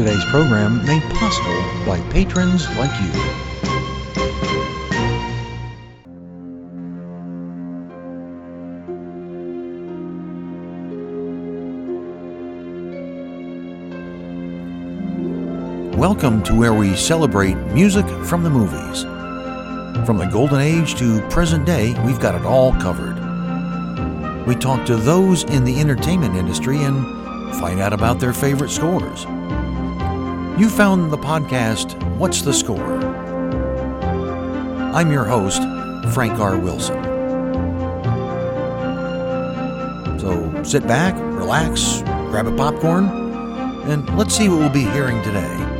Today's program made possible by patrons like you. Welcome to where we celebrate music from the movies. From the golden age to present day, we've got it all covered. We talk to those in the entertainment industry and find out about their favorite scores. You found the podcast, What's the Score? I'm your host, Frank R. Wilson. So sit back, relax, grab a popcorn, and let's see what we'll be hearing today.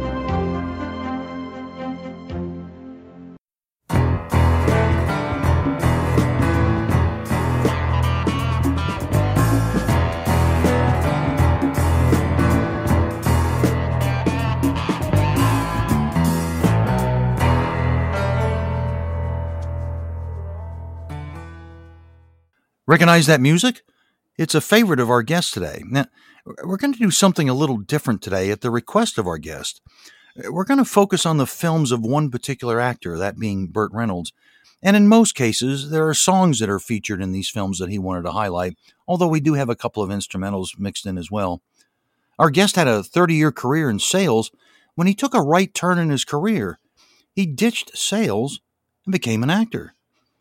Recognize that music? It's a favorite of our guest today. Now, we're going to do something a little different today at the request of our guest. We're going to focus on the films of one particular actor, that being Burt Reynolds. And in most cases, there are songs that are featured in these films that he wanted to highlight, although we do have a couple of instrumentals mixed in as well. Our guest had a 30 year career in sales when he took a right turn in his career. He ditched sales and became an actor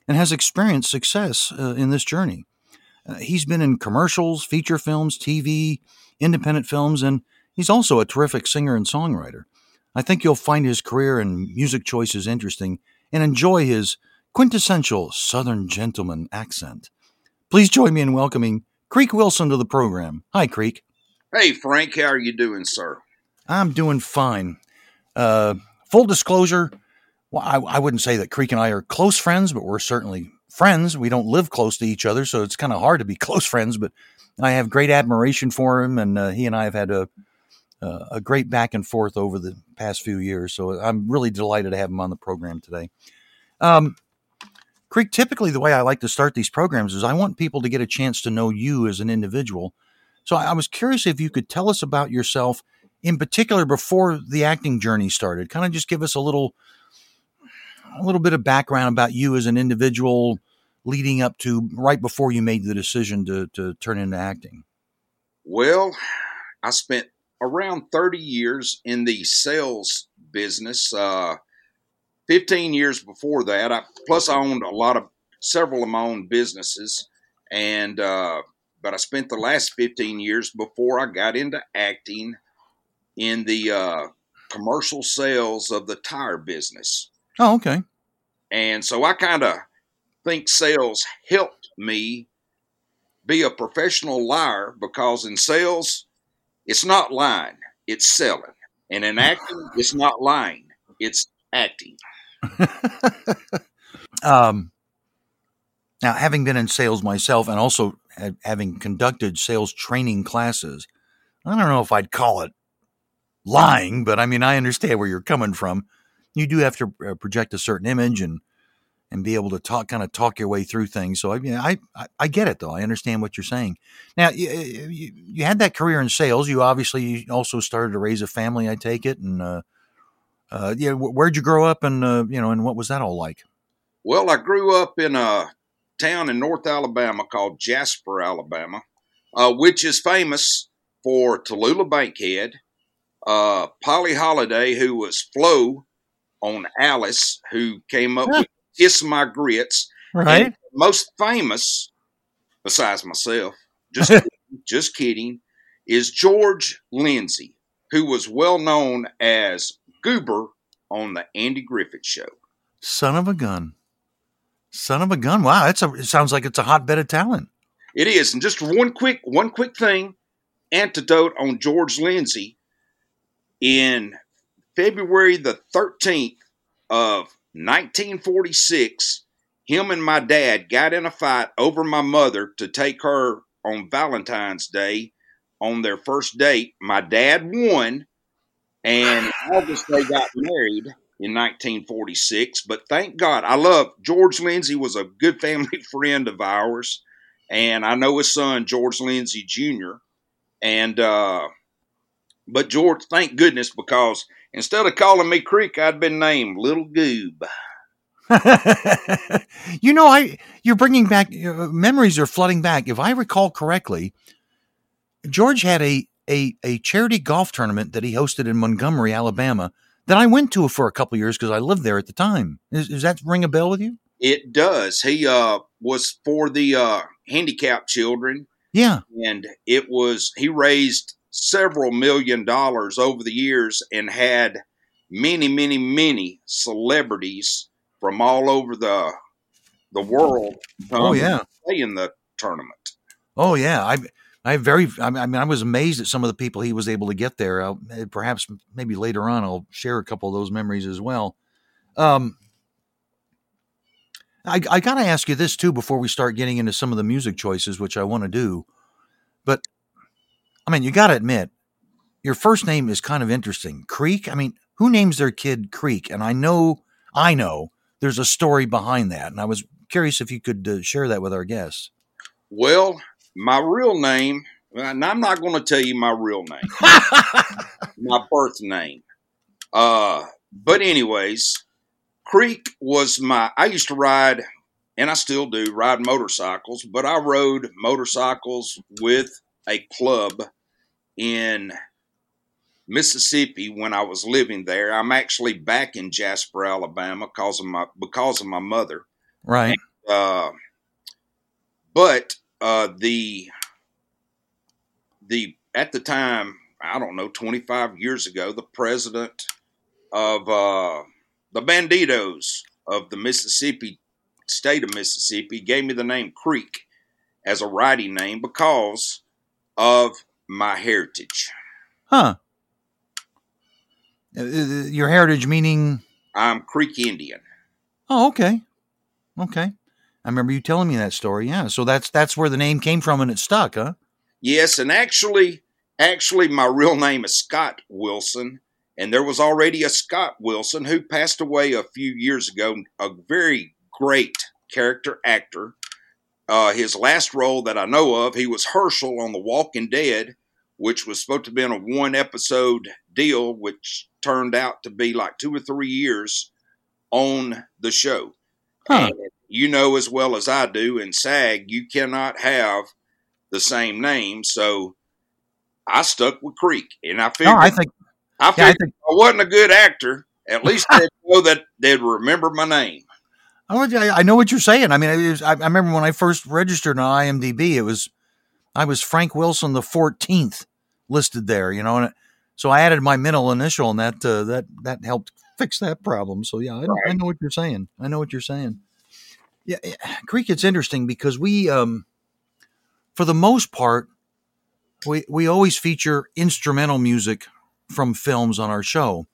and has experienced success uh, in this journey. Uh, he's been in commercials, feature films, TV, independent films, and he's also a terrific singer and songwriter. I think you'll find his career and music choices interesting and enjoy his quintessential Southern gentleman accent. Please join me in welcoming Creek Wilson to the program. Hi, Creek. Hey, Frank, how are you doing, sir? I'm doing fine. Uh, full disclosure, well, I, I wouldn't say that Creek and I are close friends, but we're certainly friends. We don't live close to each other, so it's kind of hard to be close friends. But I have great admiration for him, and uh, he and I have had a uh, a great back and forth over the past few years. So I'm really delighted to have him on the program today. Um, Creek, typically the way I like to start these programs is I want people to get a chance to know you as an individual. So I, I was curious if you could tell us about yourself, in particular, before the acting journey started. Kind of just give us a little a little bit of background about you as an individual leading up to right before you made the decision to, to turn into acting? Well, I spent around 30 years in the sales business. Uh, 15 years before that, I, plus I owned a lot of several of my own businesses, and uh, but I spent the last 15 years before I got into acting in the uh, commercial sales of the tire business. Oh, okay. And so I kind of think sales helped me be a professional liar because in sales, it's not lying, it's selling. And in acting, it's not lying, it's acting. um, now, having been in sales myself and also having conducted sales training classes, I don't know if I'd call it lying, but I mean, I understand where you're coming from you do have to uh, project a certain image and and be able to talk kind of talk your way through things. So I mean, I, I, get it though. I understand what you're saying. Now you, you, you, had that career in sales. You obviously also started to raise a family. I take it, and uh, uh, yeah, where'd you grow up, and uh, you know, and what was that all like? Well, I grew up in a town in North Alabama called Jasper, Alabama, uh, which is famous for Tallulah Bankhead, uh, Polly Holliday, who was Flo on Alice, who came up with Kiss My Grits. Right. And most famous, besides myself, just just kidding, is George Lindsay, who was well known as Goober on the Andy Griffith Show. Son of a gun. Son of a gun. Wow, that's a it sounds like it's a hotbed of talent. It is. And just one quick one quick thing, antidote on George Lindsay. In February the 13th of 1946, him and my dad got in a fight over my mother to take her on Valentine's Day on their first date. My dad won, and August they got married in 1946. But thank God, I love George Lindsay was a good family friend of ours, and I know his son George Lindsay Jr. And uh, But George, thank goodness, because instead of calling me Creek, I'd been named Little Goob. you know, I you're bringing back uh, memories are flooding back. If I recall correctly, George had a a a charity golf tournament that he hosted in Montgomery, Alabama, that I went to for a couple years because I lived there at the time. Is, does that ring a bell with you? It does. He uh, was for the uh, handicapped children. Yeah, and it was he raised several million dollars over the years and had many, many, many celebrities from all over the the world. oh yeah, play in the tournament. Oh yeah, I I very I mean I was amazed at some of the people he was able to get there. I'll, eh, perhaps maybe later on I'll share a couple of those memories as well. Um, I I gotta ask you this too before we start getting into some of the music choices, which I want to do. But I mean, you got to admit, your first name is kind of interesting, Creek. I mean, who names their kid Creek? And I know, I know there's a story behind that. And I was curious if you could uh, share that with our guests. Well, my real name, and I'm not going to tell you my real name, my birth name. Uh, but anyways, Creek was my. I used to ride, and I still do ride motorcycles. But I rode motorcycles with a club in Mississippi when I was living there. I'm actually back in Jasper, Alabama, because of my because of my mother. Right. And, uh, but uh, the the at the time, I don't know, 25 years ago, the president of uh, the Bandidos of the Mississippi state of Mississippi gave me the name Creek as a writing name because of my heritage. Huh. Uh, uh, your heritage meaning? I'm Creek Indian. Oh, okay. Okay. I remember you telling me that story. Yeah. So that's that's where the name came from and it stuck, huh? Yes, and actually actually my real name is Scott Wilson, and there was already a Scott Wilson who passed away a few years ago, a very great character actor. Uh, his last role that I know of, he was Hershel on The Walking Dead, which was supposed to be in a one episode deal, which turned out to be like two or three years on the show. Huh. you know as well as I do, in SAG, you cannot have the same name. So I stuck with Creek, and I figured. No, I think. I figured yeah, I, think, I wasn't a good actor. At least they'd know that they'd remember my name. I know what you're saying. I mean, was, I, remember when I first registered on IMDb, it was I was Frank Wilson the 14th listed there, you know, and so I added my middle initial, and that uh, that that helped fix that problem. So yeah, I, right. I, know what you're saying. I know what you're saying. Yeah, Creek, it's interesting because we, um, for the most part, we we always feature instrumental music from films on our show.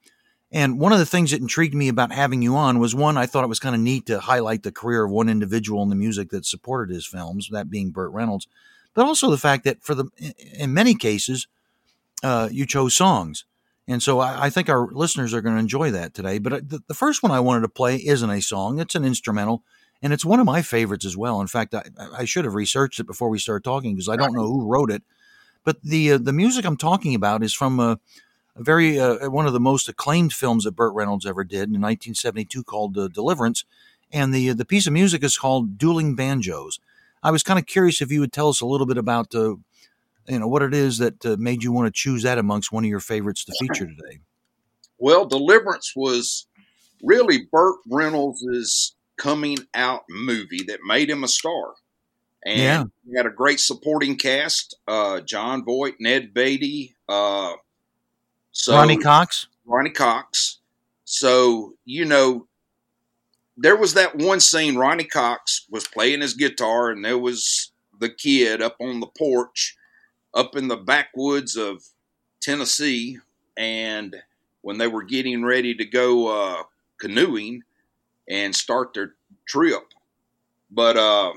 And one of the things that intrigued me about having you on was one, I thought it was kind of neat to highlight the career of one individual in the music that supported his films, that being Burt Reynolds, but also the fact that for the in many cases, uh, you chose songs. And so I, I, think our listeners are going to enjoy that today. But uh, the, the, first one I wanted to play isn't a song, it's an instrumental. And it's one of my favorites as well. In fact, I, I should have researched it before we started talking because I don't know who wrote it. But the uh, the music I'm talking about is from a, a very uh, one of the most acclaimed films that Burt Reynolds ever did in 1972 called uh, Deliverance, and the the piece of music is called Dueling Banjos. I was kind of curious if you would tell us a little bit about uh, you know what it is that uh, made you want to choose that amongst one of your favorites to feature today. Well, Deliverance was really Burt Reynolds' coming out movie that made him a star. And yeah. he had a great supporting cast: uh, Jon Voight, Ned Beatty, uh, so Ronny Cox. Ronny Cox. So you know, there was that one scene. Ronny Cox was playing his guitar, and there was the kid up on the porch up in the backwoods of Tennessee, and when they were getting ready to go uh, canoeing and start their trip, but uh,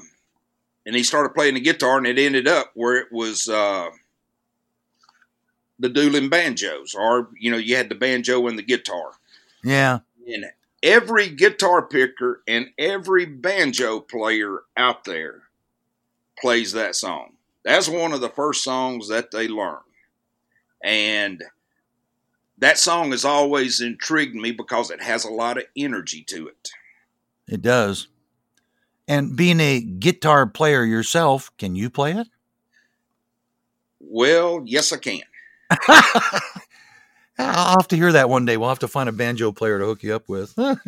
and he started playing the guitar, and it ended up where it was uh, the dueling banjos, or you know, you had the banjo and the guitar. Yeah, and every guitar picker and every banjo player out there plays that song that's one of the first songs that they learn. And that song has always intrigued me because it has a lot of energy to it. It does. And being a guitar player yourself, can you play it? Well, yes, I can. I'll have to hear that one day. We'll have to find a banjo player to hook you up with. well,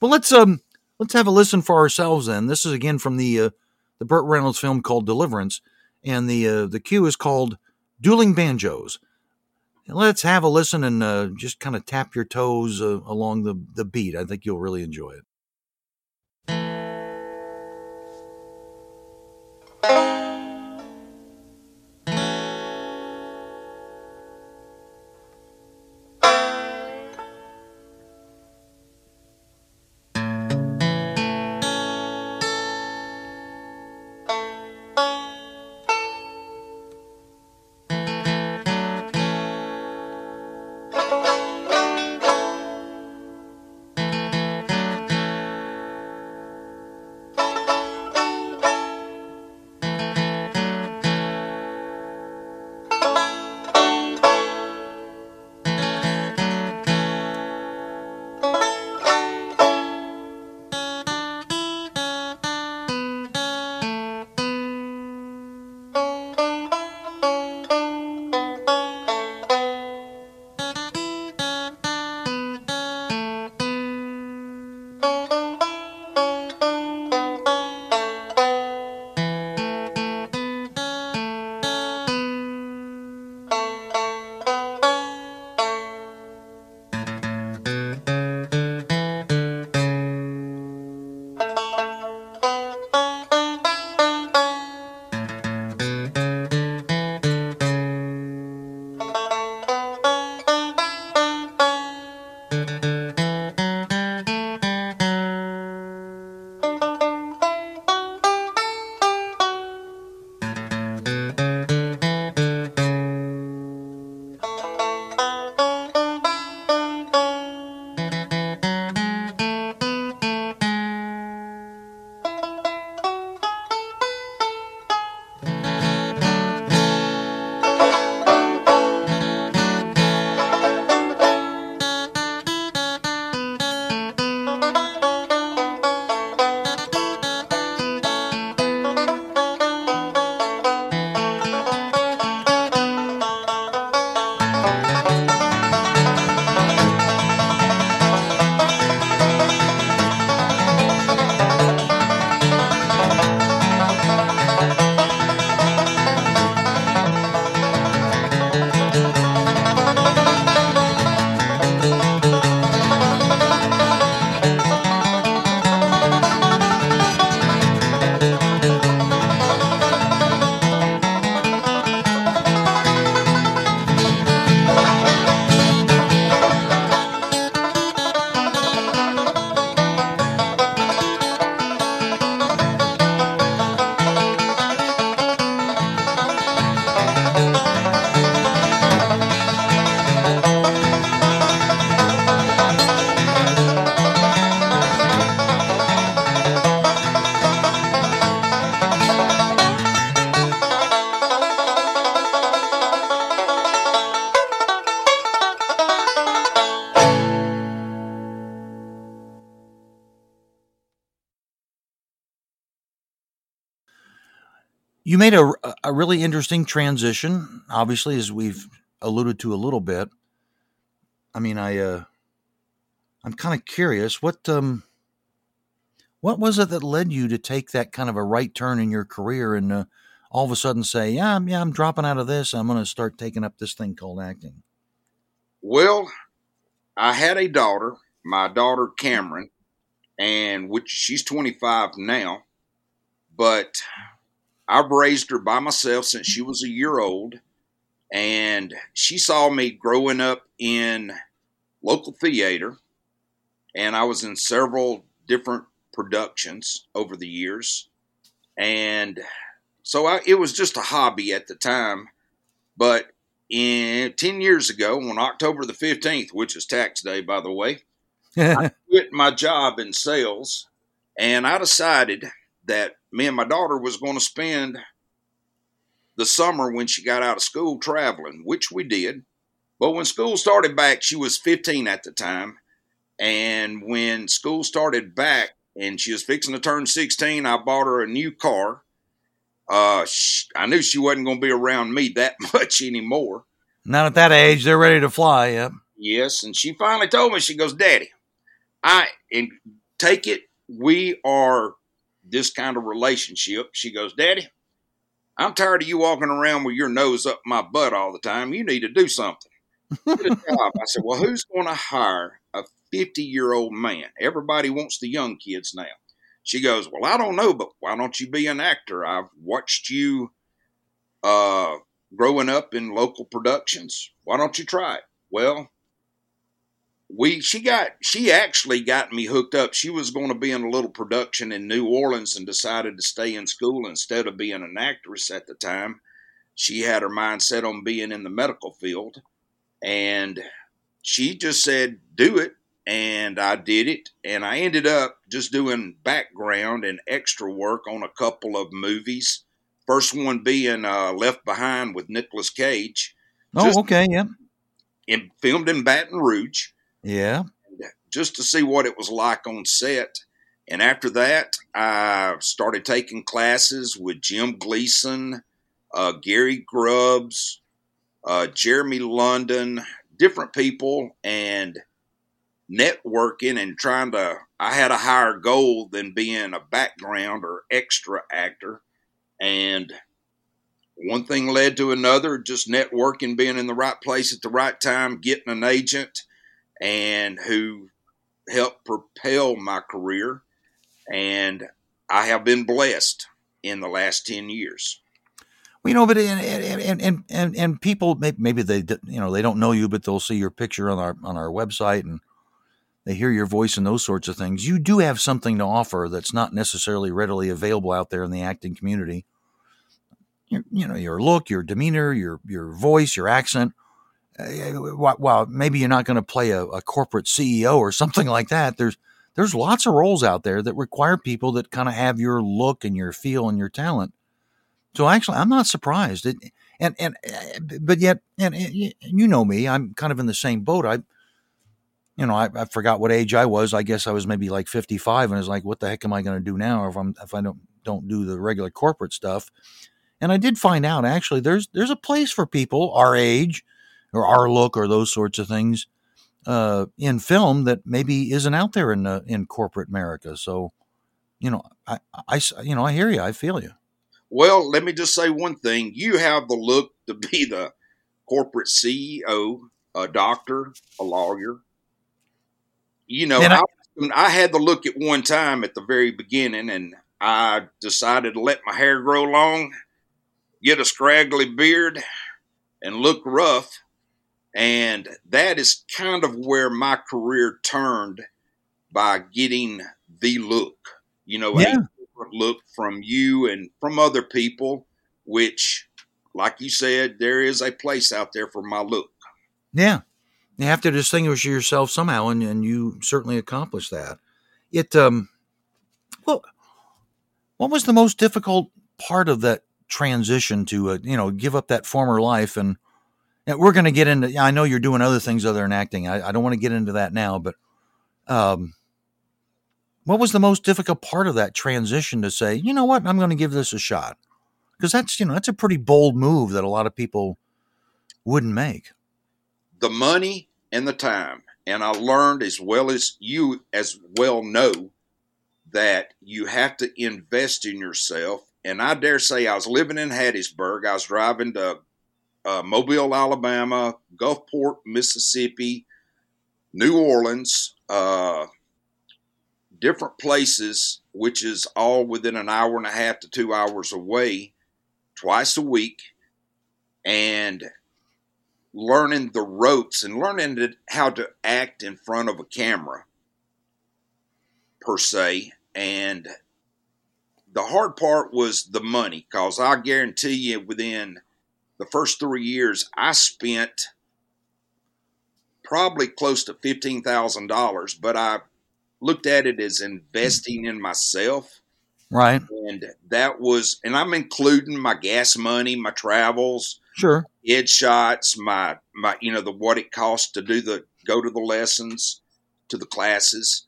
let's um let's have a listen for ourselves then. This is again from the uh, the Burt Reynolds film called Deliverance, and the uh, the cue is called Dueling Banjos. let's have a listen and uh, just kind of tap your toes uh, along the the beat. I think you'll really enjoy it. You made a, a really interesting transition, obviously, as we've alluded to a little bit. I mean, I uh, I'm kind of curious what um, what was it that led you to take that kind of a right turn in your career and uh, all of a sudden say, yeah, yeah, I'm dropping out of this. I'm going to start taking up this thing called acting. Well, I had a daughter, my daughter Cameron, and which she's 25 now, but I've raised her by myself since she was a year old, and she saw me growing up in local theater, and I was in several different productions over the years, and so I, it was just a hobby at the time. But in ten years ago, on October the fifteenth, which is tax day, by the way, I quit my job in sales, and I decided that me and my daughter was going to spend the summer when she got out of school traveling, which we did. But when school started back, she was 15 at the time. And when school started back and she was fixing to turn 16, I bought her a new car. Uh, I knew she wasn't going to be around me that much anymore. Not at that age. They're ready to fly. Yep. Yes. And she finally told me, she goes, Daddy, I, and take it, we are this kind of relationship. She goes, Daddy, I'm tired of you walking around with your nose up my butt all the time. You need to do something. I said, Well, who's going to hire a 50 year old man? Everybody wants the young kids now. She goes, Well, I don't know, but why don't you be an actor? I've watched you uh, growing up in local productions. Why don't you try it? Well, we she got she actually got me hooked up. She was going to be in a little production in New Orleans and decided to stay in school instead of being an actress at the time. She had her mind set on being in the medical field and she just said, "Do it." And I did it, and I ended up just doing background and extra work on a couple of movies. First one being uh, Left Behind with Nicolas Cage. Oh, just, okay, yeah. And filmed in Baton Rouge yeah. Just to see what it was like on set. And after that, I started taking classes with Jim Gleason, uh, Gary Grubbs, uh, Jeremy London, different people, and networking and trying to. I had a higher goal than being a background or extra actor. And one thing led to another, just networking, being in the right place at the right time, getting an agent, and who helped propel my career. And I have been blessed in the last 10 years. Well, you know, but and and and and, people maybe they you know they don't know you, but they'll see your picture on our on our website and they hear your voice and those sorts of things. You do have something to offer that's not necessarily readily available out there in the acting community. Your, you know, your look, your demeanor, your your voice, your accent Uh, while maybe you're not going to play a, a, corporate CEO or something like that, there's there's lots of roles out there that require people that kind of have your look and your feel and your talent. So actually, I'm not surprised. It, and and uh, but yet, and, and, you know me, I'm kind of in the same boat. I, you know, I, I forgot what age I was. I guess I was maybe like 55, and I was like, what the heck am I going to do now if I'm if I don't don't do the regular corporate stuff? And I did find out actually there's there's a place for people our age or our look or those sorts of things uh, in film that maybe isn't out there in uh, in corporate America. So, you know, I, I, you know, I hear you. I feel you. Well, let me just say one thing. You have the look to be the corporate CEO, a doctor, a lawyer. You know, I, I, I had the look at one time at the very beginning, and I decided to let my hair grow long, get a scraggly beard, and look rough and that is kind of where my career turned by getting the look, you know, yeah. a different look from you and from other people, which, like you said, there is a place out there for my look. Yeah. You have to distinguish yourself somehow, and, and you certainly accomplished that. It, um, well, what was the most difficult part of that transition to, uh, you know, give up that former life and we're going to get into. I know you're doing other things other than acting. I, I don't want to get into that now, but um, what was the most difficult part of that transition to say, you know what, I'm going to give this a shot? Because that's you know that's a pretty bold move that a lot of people wouldn't make. The money and the time, and I learned as well as you as well know that you have to invest in yourself. And I dare say I was living in Hattiesburg. I was driving to uh, Mobile, Alabama, Gulfport, Mississippi, New Orleans, uh, different places, which is all within an hour and a half to two hours away, twice a week, and learning the ropes and learning how to act in front of a camera, per se. And the hard part was the money, because I guarantee you within the first three years, I spent probably close to $15,000, but I looked at it as investing in myself. Right. And that was, and I'm including my gas money, my travels, Sure. headshots, my my you know the what it costs to do the go to the lessons, to the classes,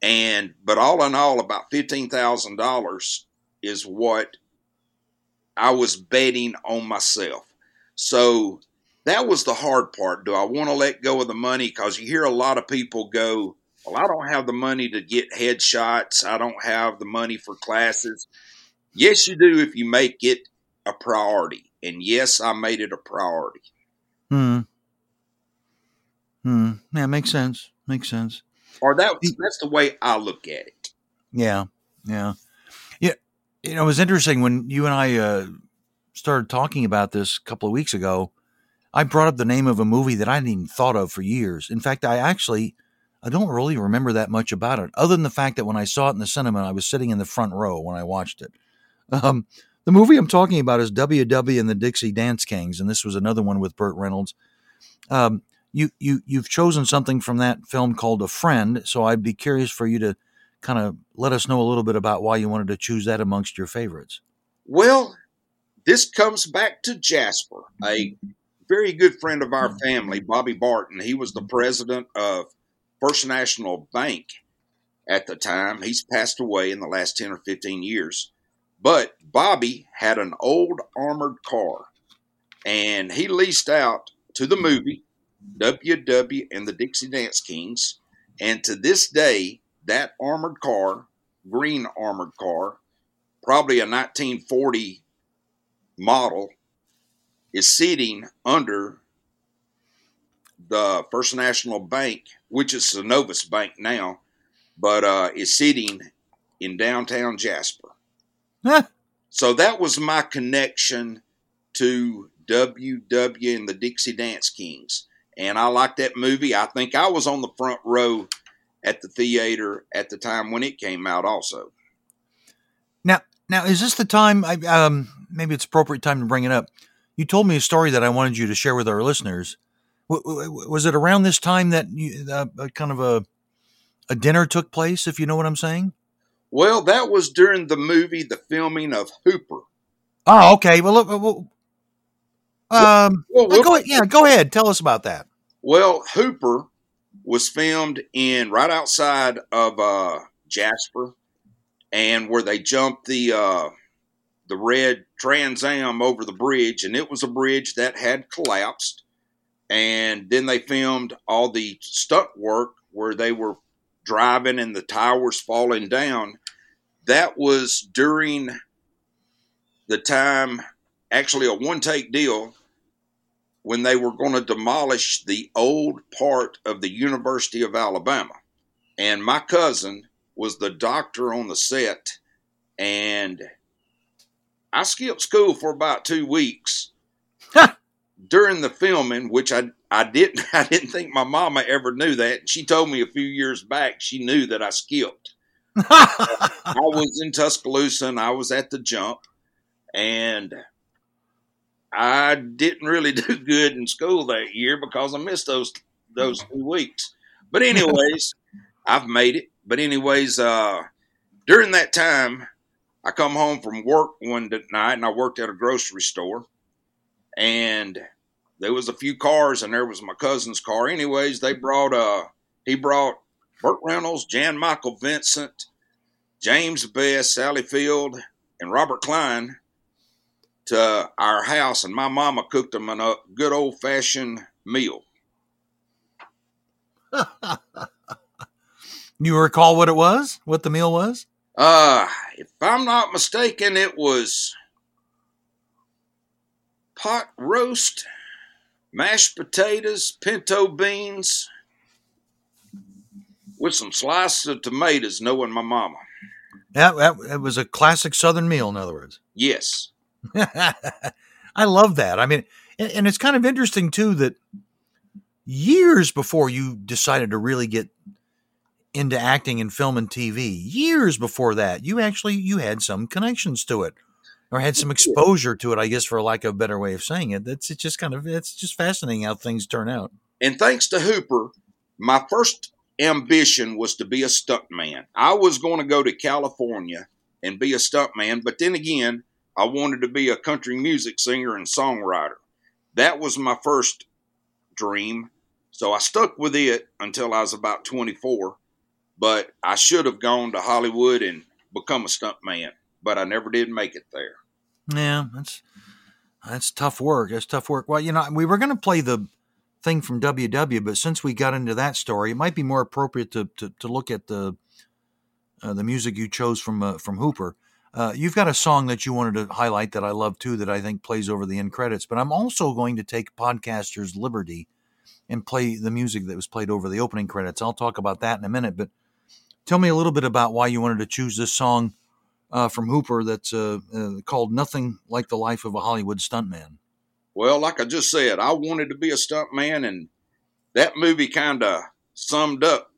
and but all in all, about fifteen thousand dollars is what I was betting on myself. So that was the hard part. Do I want to let go of the money? Because you hear a lot of people go, "Well, I don't have the money to get headshots. I don't have the money for classes." Yes, you do if you make it a priority. And yes, I made it a priority. Hmm. Hmm. Yeah, makes sense. Makes sense. Or that that's the way I look at it. Yeah. Yeah. Yeah. You know, it was interesting when you and I uh, started talking about this a couple of weeks ago. I brought up the name of a movie that I hadn't even thought of for years. In fact, I actually I don't really remember that much about it, other than the fact that when I saw it in the cinema, I was sitting in the front row when I watched it. Um, the movie I'm talking about is WW and the Dixie Dance Kings, and this was another one with Burt Reynolds. Um, you you you've chosen something from that film called A Friend, so I'd be curious for you to kind of let us know a little bit about why you wanted to choose that amongst your favorites. Well, this comes back to Jasper, a very good friend of our hmm. family, Bobby Barton. He was the president of First National Bank at the time. He's passed away in the last 10 or 15 years. But Bobby had an old armored car and he leased out to the movie WW and the Dixie Dance Kings. And to this day, that armored car, green armored car, probably a 1940 model, is sitting under the First National Bank, which is Synovus Bank now, but uh, is sitting in downtown Jasper. Huh. So that was my connection to WW and the Dixie Dance Kings. And I like that movie. I think I was on the front row at the theater at the time when it came out also. Now, now is this the time? I, um, maybe it's appropriate time to bring it up. You told me a story that I wanted you to share with our listeners. W- w- was it around this time that you, uh, a kind of a a dinner took place? If you know what I'm saying. Well, that was during the movie, the filming of Hooper. Oh, okay. Well, look, well, um, Well, go ahead. Yeah, go ahead. Tell us about that. Well, Hooper was filmed in right outside of uh, Jasper, and where they jumped the uh, the red Trans Am over the bridge, and it was a bridge that had collapsed. And then they filmed all the stunt work where they were driving and the towers falling down. That was during the time, actually a one take deal when they were going to demolish the old part of the University of Alabama. And my cousin was the doctor on the set, and I skipped school for about two weeks during the filming, which I I didn't I didn't think my mama ever knew that. She told me a few years back she knew that I skipped. I was in Tuscaloosa and I was at the jump, and I didn't really do good in school that year because I missed those those two weeks. But anyways, I've made it. But anyways, uh, during that time, I come home from work one night and I worked at a grocery store, and there was a few cars and there was my cousin's car. Anyways, they brought uh he brought Burt Reynolds, Jan Michael Vincent, James Best, Sally Field, and Robert Klein to our house, and my mama cooked them a good old fashioned meal. you recall what it was? What the meal was? Uh, if I'm not mistaken, it was pot roast, mashed potatoes, pinto beans, with some slices of tomatoes, knowing my mama. Yeah, that, that was a classic Southern meal, in other words. Yes. I love that. I mean, and, and it's kind of interesting too that years before you decided to really get into acting in film and TV, years before that, you actually you had some connections to it or had some exposure to it, I guess for lack of a better way of saying it. That's it's just kind of it's just fascinating how things turn out. And thanks to Hooper, my first ambition was to be a stuntman. I was going to go to California and be a stuntman, but then again, I wanted to be a country music singer and songwriter. That was my first dream. So I stuck with it until I was about 24. But I should have gone to Hollywood and become a stuntman, but I never did make it there. Yeah, that's that's tough work. That's tough work. Well, you know, we were going to play the thing from WW, but since we got into that story, it might be more appropriate to to, to look at the uh, the music you chose from uh, from Hooper. Uh, you've got a song that you wanted to highlight that I love too, that I think plays over the end credits. But I'm also going to take Podcaster's Liberty and play the music that was played over the opening credits. I'll talk about that in a minute. But tell me a little bit about why you wanted to choose this song uh, from Hooper that's uh, uh, called "Nothing Like the Life of a Hollywood Stuntman." Well, like I just said, I wanted to be a stuntman, and that movie kind of summed up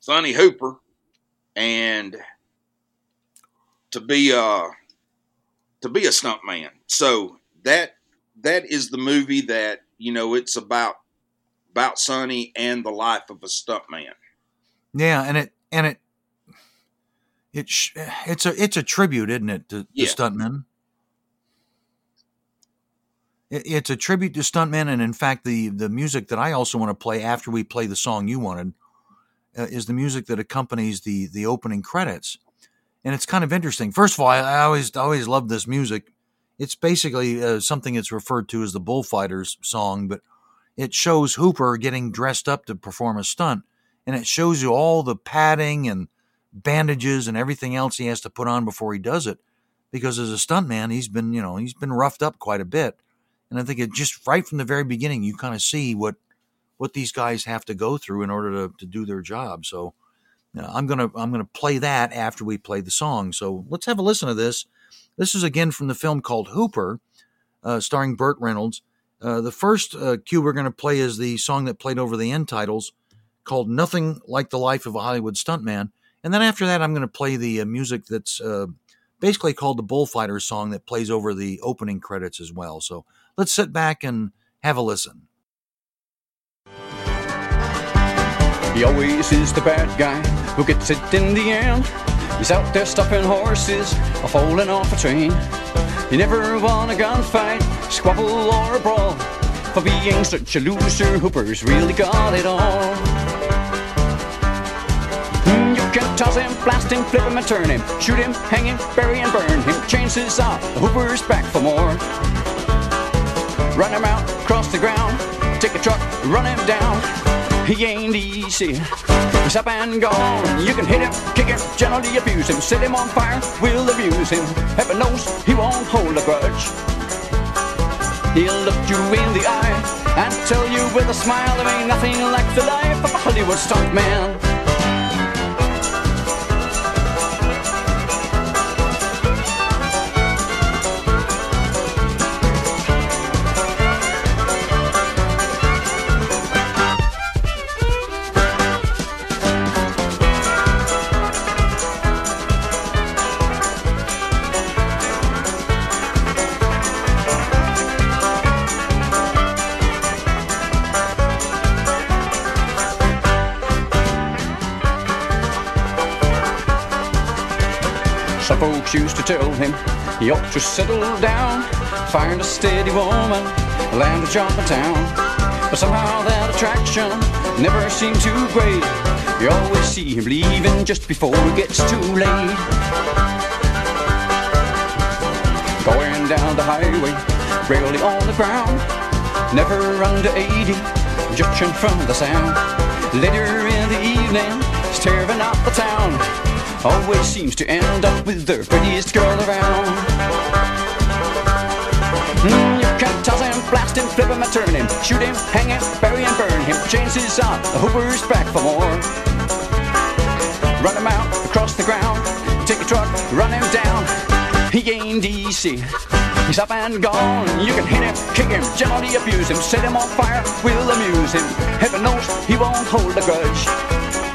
Sonny Hooper and to be a to be a stuntman. So that that is the movie that you know it's about about Sonny and the life of a stuntman. Yeah, and it and it it it's a it's a tribute, isn't it, to, yeah. to stuntmen? it's a tribute to stuntmen, and in fact, the the music that I also want to play after we play the song you wanted uh, is the music that accompanies the the opening credits, and it's kind of interesting. First of all, I, I always always love this music. It's basically uh, something that's referred to as the bullfighters song, but it shows Hooper getting dressed up to perform a stunt, and it shows you all the padding and bandages and everything else he has to put on before he does it, because as a stuntman, he's been you know he's been roughed up quite a bit, and I think it just right from the very beginning you kind of see what what these guys have to go through in order to, to do their job. So I'm gonna I'm gonna play that after we play the song. So let's have a listen to this. This is again from the film called Hooper, uh, starring Burt Reynolds. Uh, the first uh, cue we're going to play is the song that played over the end titles, called "Nothing Like the Life of a Hollywood Stuntman." And then after that, I'm going to play the uh, music that's uh, basically called the Bullfighter song that plays over the opening credits as well. So let's sit back and have a listen. He always is the bad guy who gets it in the end. He's out there stopping horses or falling off a train. He never won a gunfight, squabble, or a brawl. For being such a loser, Hooper's really got it all. You can toss him, blast him, flip him and turn him, shoot him, hang him, bury and burn him. Chances are ah, Hooper's back for more. Run him out, cross the ground, take a truck, run him down. He ain't easy. He's up and gone. You can hit him, kick him, gently abuse him, set him on fire, we'll abuse him. Heaven knows he won't hold a grudge. He'll look you in the eye and tell you with a smile there ain't nothing like the life of a Hollywood stuntman. Used to tell him he ought to settle down, find a steady woman, land a job in town. But somehow that attraction never seemed too great. You always see him leaving just before it gets too late. Going down the highway, rarely on the ground, never under 80, judging from the sound. Later in the evening, he's tearing out the town always seems to end up with the prettiest girl around. Mm, you can toss him, blast him, flip him and turn him, shoot him, hang him, bury and burn him. Chances are the Hooper's back for more. Run him out across the ground, take a truck, run him down. He ain't easy. He's up and gone. You can hit him, kick him, gently abuse him, set him on fire, we'll amuse him. Heaven knows he won't hold a grudge.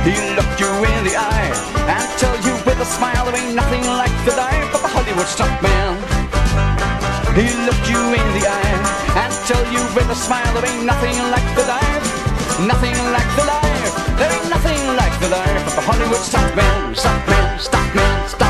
He'll look you in the eye and tell you with a smile there ain't nothing like the life of a Hollywood stuntman. He'll look you in the eye and tell you with a smile there ain't nothing like the life, nothing like the life. There ain't nothing like the life of a Hollywood stuntman, stuntman, stuntman, stuntman.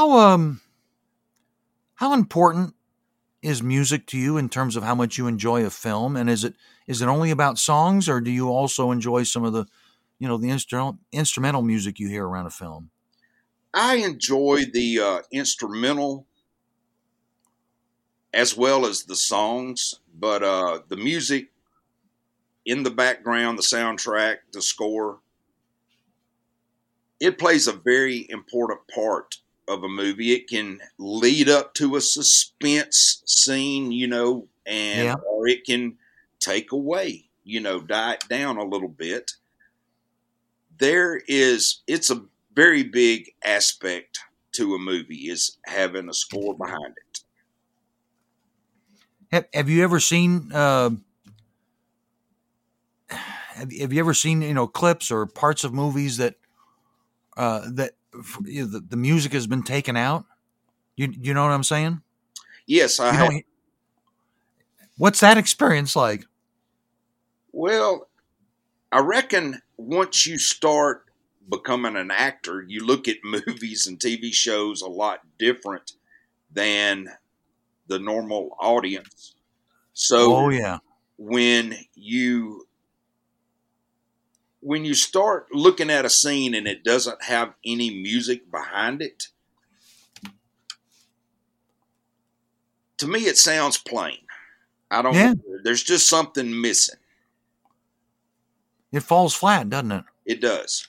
How um how important is music to you in terms of how much you enjoy a film? And is it is it only about songs or do you also enjoy some of the you know the instrumental instrumental music you hear around a film? I enjoy the uh, instrumental as well as the songs, but uh, the music in the background, the soundtrack, the score, it plays a very important part of a movie. It can lead up to a suspense scene, you know, and Yeah. or it can take away, you know, die it down a little bit. There is it's a very big aspect to a movie is having a score behind it. have, have you ever seen uh, have, have you ever seen you know clips or parts of movies that uh, that f- you know, the, the music has been taken out? You you know what i'm saying? Yes, I what's that experience like? Well, I reckon once you start becoming an actor, you look at movies and TV shows a lot different than the normal audience. So oh yeah. when you when you start looking at a scene and it doesn't have any music behind it, to me it sounds plain. I don't Yeah. there's just something missing. it falls flat doesn't it It does.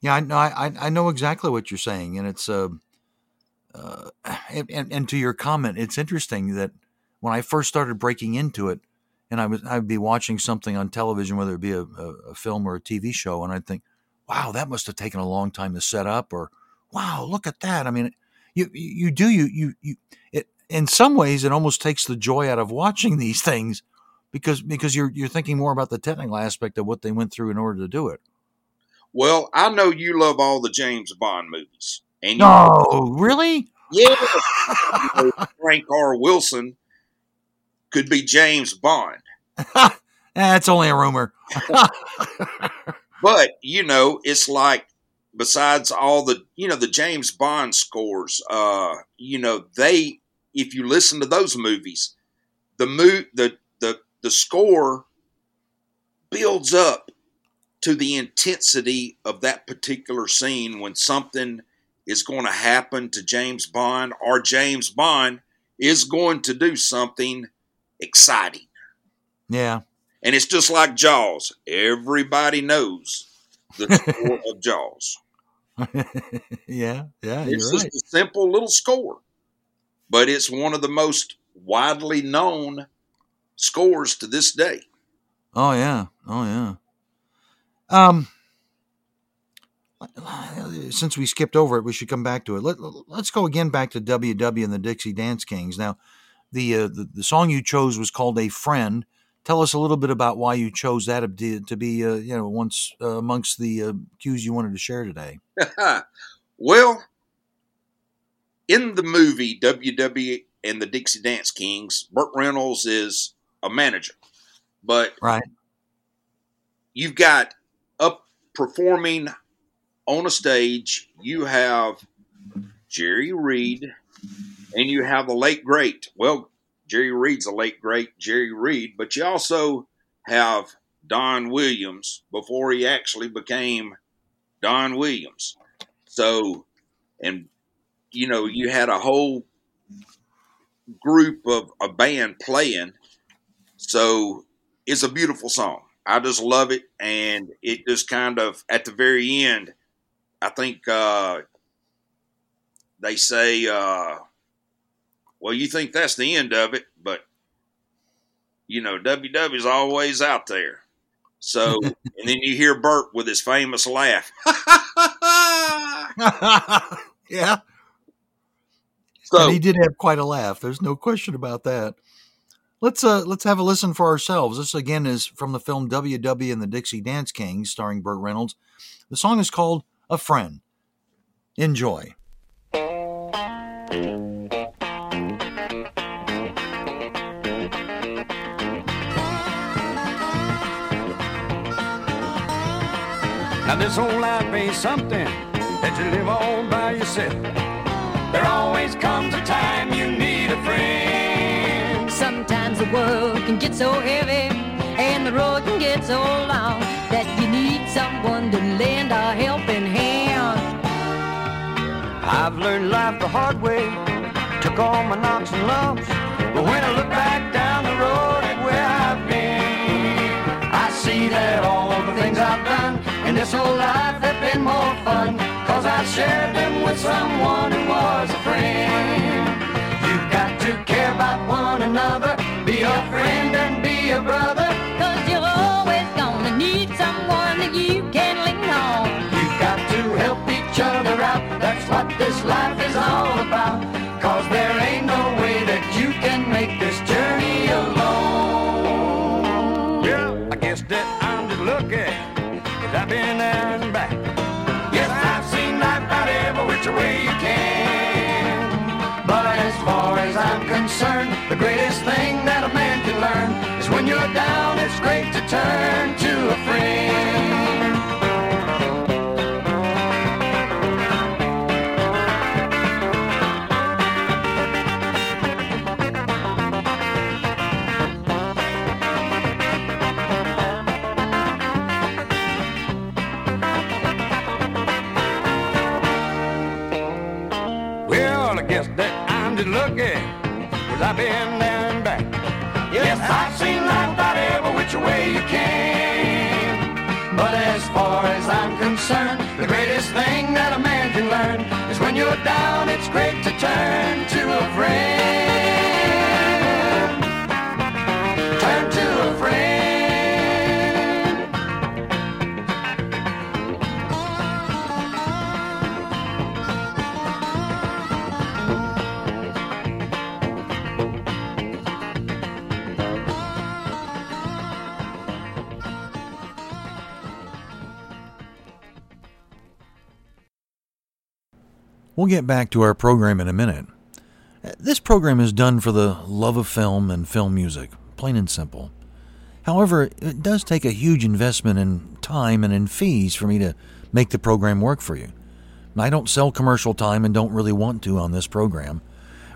Yeah, I know. I, I know exactly what you're saying, and it's uh, uh, and, and and to your comment, it's interesting that when I first started breaking into it, and I was I'd be watching something on television, whether it be a, a, film or a TV show, and I'd think, "Wow, that must have taken a long time to set up," or "Wow, look at that." I mean, you you do you you you it in some ways it almost takes the joy out of watching these things because because you're you're thinking more about the technical aspect of what they went through in order to do it. Well, I know you love all the James Bond movies. And you, No, really? yeah, you know, Frank R. Wilson could be James Bond. That's only a rumor. But, you know, it's like besides all the, you know, the James Bond scores, uh, you know, they if you listen to those movies, the mo- the the the score builds up to the intensity of that particular scene when something is going to happen to James Bond or James Bond is going to do something exciting. yeah. And it's just like Jaws. Everybody knows the score of Jaws. yeah. Yeah. It's just right. a simple little score, but it's one of the most widely known scores to this day. Oh yeah. Oh yeah. Um. Since we skipped over it, we should come back to it. Let, let's go again back to WW and the Dixie Dance Kings. Now, the, uh, the the song you chose was called "A Friend." Tell us a little bit about why you chose that to be, uh, you know, once uh, amongst the uh, cues you wanted to share today. well, in the movie WW and the Dixie Dance Kings, Burt Reynolds is a manager, but Right. you've got up performing on a stage. You have Jerry Reed, and you have the late great. Well, Jerry Reed's a late great Jerry Reed, but you also have Don Williams before he actually became Don Williams. So, and you know, you had a whole group of a band playing. So, it's a beautiful song. I just love it, and it just kind of at the very end. I think uh, they say, uh, "Well, you think that's the end of it, but you know, WW's always out there." So, and then you hear Burt with his famous laugh. yeah. so, and he did have quite a laugh. There's no question about that. Let's uh let's have a listen for ourselves. This again is from the film WW and the Dixie Dance Kings, starring Burt Reynolds. The song is called "A Friend." Enjoy. Now this whole life ain't something that you live all by yourself. There always comes a time you need a friend. Sometimes the world can get so heavy and the road can get so long that you need someone to lend a helping hand. I've learned life the hard way, took all my knocks and lumps. But when I look back down the road at where I've been, I see that all this whole life have been more fun. Cause I shared them with someone who was a friend. You've got to care about one another, be a friend and be a brother. We'll get back to our program in a minute. This program is done for the love of film and film music, plain and simple. However, it does take a huge investment in time and in fees for me to make the program work for you. I don't sell commercial time and don't really want to on this program.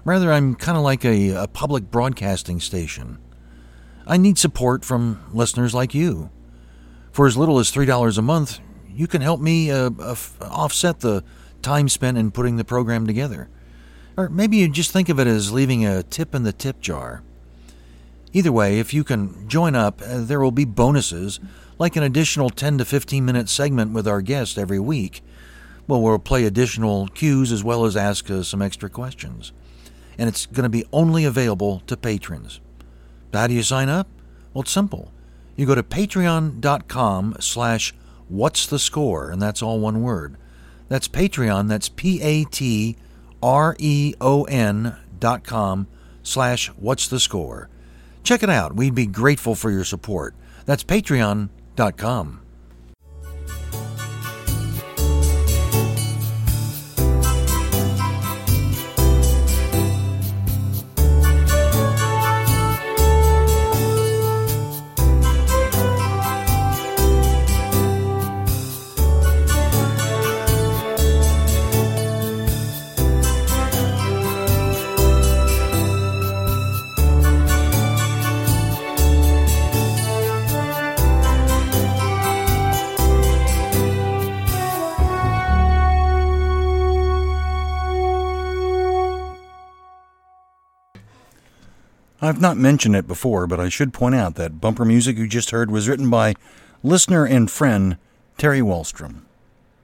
Rather, I'm kind of like a, a public broadcasting station. I need support from listeners like you. For as little as $3 a month, you can help me uh, uh, offset the time spent in putting the program together. Or maybe you just think of it as leaving a tip in the tip jar. Either way, if you can join up, uh, there will be bonuses, like an additional 10 to 15 minute segment with our guest every week. Well, we'll play additional cues as well as ask uh, some extra questions. And it's going to be only available to patrons. How do you sign up? Well, it's simple. You go to patreon.com slash what's the score, and that's all one word. That's Patreon, that's P-A-T-R-E-O-N dot com slash what's the score. Check it out. We'd be grateful for your support. That's patreon.com. I've not mentioned it before, but I should point out that bumper music you just heard was written by listener and friend Terry Wallstrom.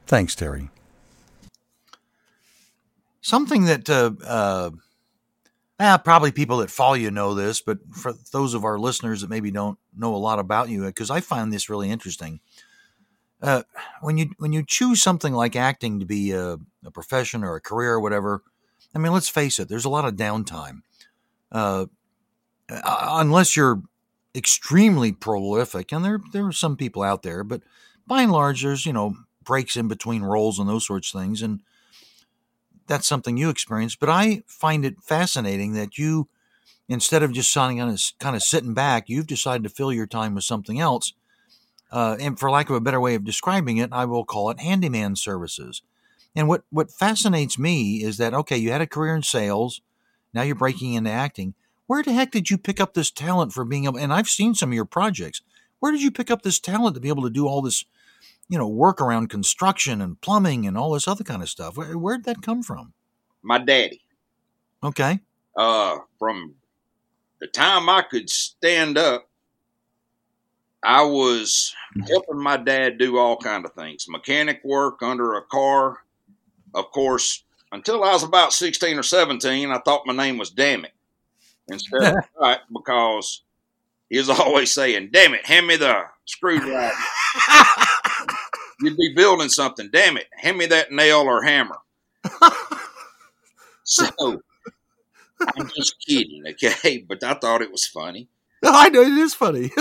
Thanks, Terry. Something that uh, uh, ah, probably people that follow you know this, but for those of our listeners that maybe don't know a lot about you, because I find this really interesting. Uh, when you when you choose something like acting to be a, a profession or a career or whatever, I mean, let's face it, there's a lot of downtime. Uh, unless you're extremely prolific, and there there are some people out there, but by and large, there's you know breaks in between roles and those sorts of things, and that's something you experience. But I find it fascinating that you, instead of just signing on kind of sitting back, you've decided to fill your time with something else. Uh, and for lack of a better way of describing it, I will call it handyman services. And what what fascinates me is that okay, you had a career in sales, now you're breaking into acting. Where the heck did you pick up this talent for being able? And I've seen some of your projects. Where did you pick up this talent to be able to do all this, you know, work around construction and plumbing and all this other kind of stuff? Where, where'd that come from? My daddy. Okay. Uh, from the time I could stand up, I was helping my dad do all kind of things, mechanic work under a car. Of course, until I was about sixteen or seventeen, I thought my name was Damn it instead of right because he was always saying, "Damn it, hand me the screwdriver." You'd be building something. Damn it, hand me that nail or hammer. so I'm just kidding, okay? But I thought it was funny. I know it is funny.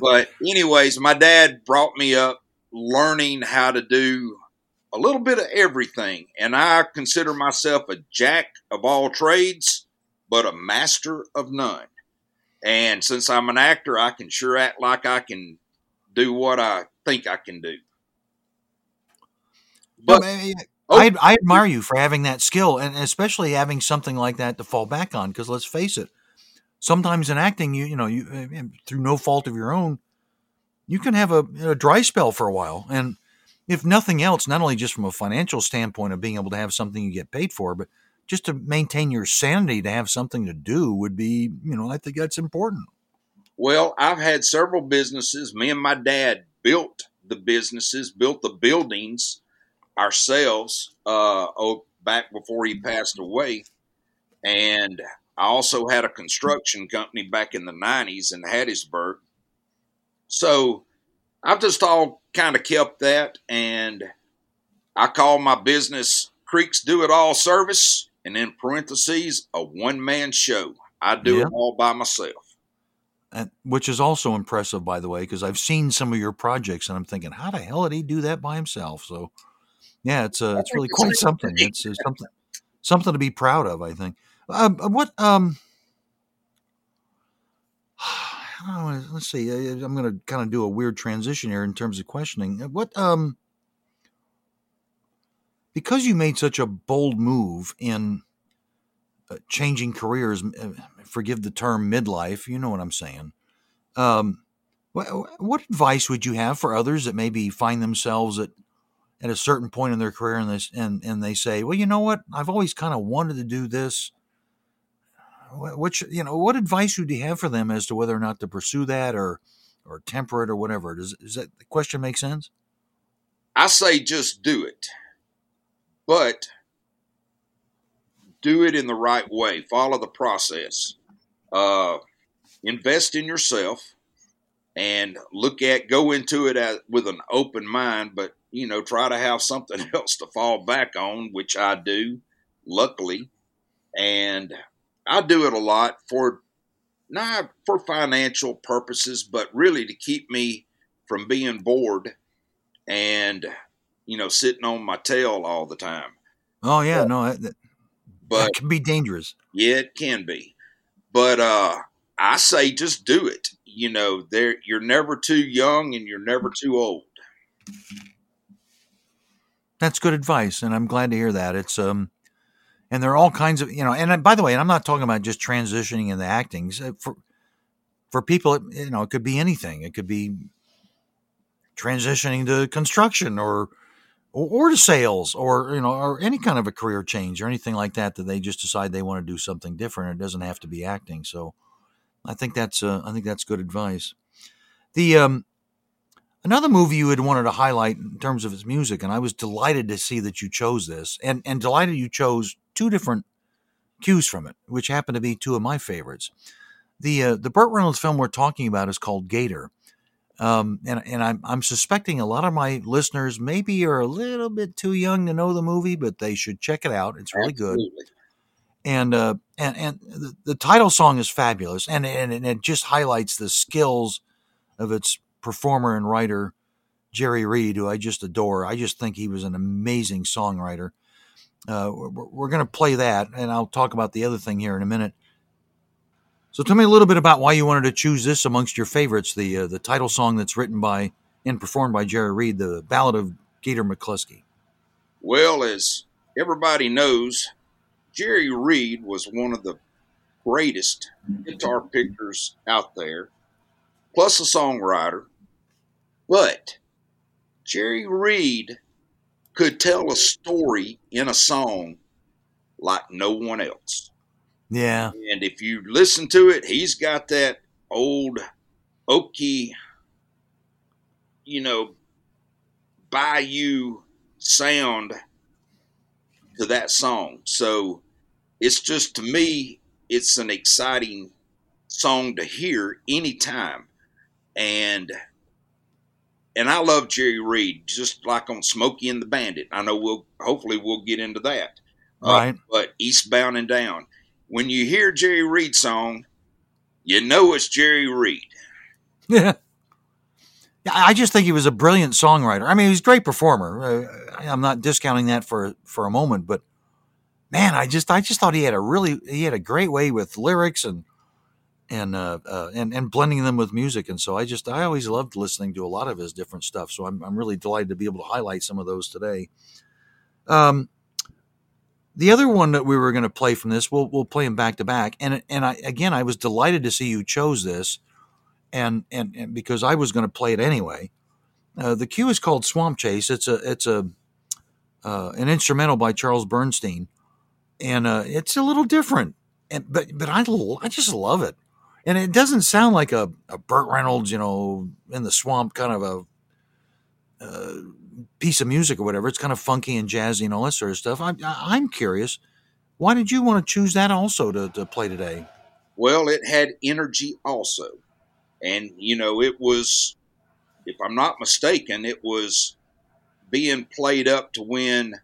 But anyways, my dad brought me up learning how to do a little bit of everything, and I consider myself a jack of all trades, but a master of none. And since I'm an actor, I can sure act like I can do what I think I can do. No, But I, Oh. I, I admire you for having that skill, and especially having something like that to fall back on. Because let's face it, sometimes in acting, you you know, you uh, through no fault of your own, you can have a, a dry spell for a while, and if nothing else, not only just from a financial standpoint of being able to have something you get paid for, but just to maintain your sanity to have something to do would be, you know, I think that's important. Well, I've had several businesses. Me and my dad built the businesses, built the buildings ourselves uh, oh, back before he passed away. And I also had a construction company back in the 90s in Hattiesburg. So I've just all kind of kept that. And I call my business Creeks Do It All Service, and in parentheses, a one man show. I do Yeah. it all by myself. and which is also impressive, by the way, because I've seen some of your projects, and I'm thinking, how the hell did he do that by himself? So, yeah, it's uh, it's really quite something. It's, uh something something to be proud of. I think. Um, uh, what um. I don't know, let's see. I'm going to kind of do a weird transition here in terms of questioning. Uh, What um, because you made such a bold move in uh, changing careers, uh, forgive the term midlife, you know what I'm saying. Um, what, what advice would you have for others that maybe find themselves at at a certain point in their career and they, and, and they say, well, you know what, I've always kind of wanted to do this. What, what you know, what advice would you have for them as to whether or not to pursue that or or temper it or whatever? Does, does that question make sense? I say just do it, but do it in the right way. Follow the process. Uh, invest in yourself and look at go into it as, with an open mind, but you know try to have something else to fall back on, which I do, luckily, and I do it a lot for not for financial purposes, but really to keep me from being bored and you know sitting on my tail all the time. Oh yeah, no, that, that, But that can be dangerous. yeah, it can be. But uh I say just do it. You know, there you're never too young and you're never too old. That's good advice, and I'm glad to hear that. It's um, and there are all kinds of you know. And uh, by the way, I'm not talking about just transitioning into acting. For for people, it- you know, it could be anything. It could be transitioning to construction or or, to sales or you know or any kind of a career change or anything like that that they just decide they want to do something different. It doesn't have to be acting. So I think that's uh, I think that's good advice. The um, another movie you had wanted to highlight in terms of its music, and I was delighted to see that you chose this, and and delighted you chose two different cues from it, which happen to be two of my favorites. The uh, the Burt Reynolds film we're talking about is called Gator, um, and and I'm I'm suspecting a lot of my listeners maybe are a little bit too young to know the movie, but they should check it out. It's really good and uh, and and the, the title song is fabulous, and and and it just highlights the skills of its performer and writer Jerry Reed, who I just adore. I just think he was an amazing songwriter. Uh, we're we're going to play that, and I'll talk about the other thing here in a minute. So, tell me a little bit about why you wanted to choose this amongst your favorites, the uh, the title song that's written by and performed by Jerry Reed, the Ballad of Gator McCluskey. Well, as everybody knows, Jerry Reed was one of the greatest guitar pickers out there, plus a songwriter. But Jerry Reed could tell a story in a song like no one else. Yeah. And if you listen to it, he's got that old oaky, you know, bayou sound to that song. So it's just to me, it's an exciting song to hear anytime. And and I love Jerry Reed, just like on Smokey and the Bandit. I know we'll hopefully we'll get into that. Uh, Right. but Eastbound and Down. When you hear Jerry Reed song, you know it's Jerry Reed. Yeah. I just think he was a brilliant songwriter. I mean, he was a great performer. Uh, I'm not discounting that for for a moment, but man, I just I just thought he had a really he had a great way with lyrics and and uh, uh, and and blending them with music. And so I just I always loved listening to a lot of his different stuff. So I'm I'm really delighted to be able to highlight some of those today. Um, the other one that we were going to play from this, we'll we'll play them back to back. And and I again, I was delighted to see you chose this and and, and because I was going to play it anyway. Uh, the cue is called Swamp Chase. It's a it's a uh, an instrumental by Charles Bernstein, and uh, it's a little different. And but but I I just love it, and it doesn't sound like a, a Burt Reynolds, you know, in the swamp kind of a uh, piece of music or whatever. It's kind of funky and jazzy and all that sort of stuff. I'm I'm curious, why did you want to choose that also to, to play today? Well, it had energy also. And, you know, it was, if I'm not mistaken, it was being played up to when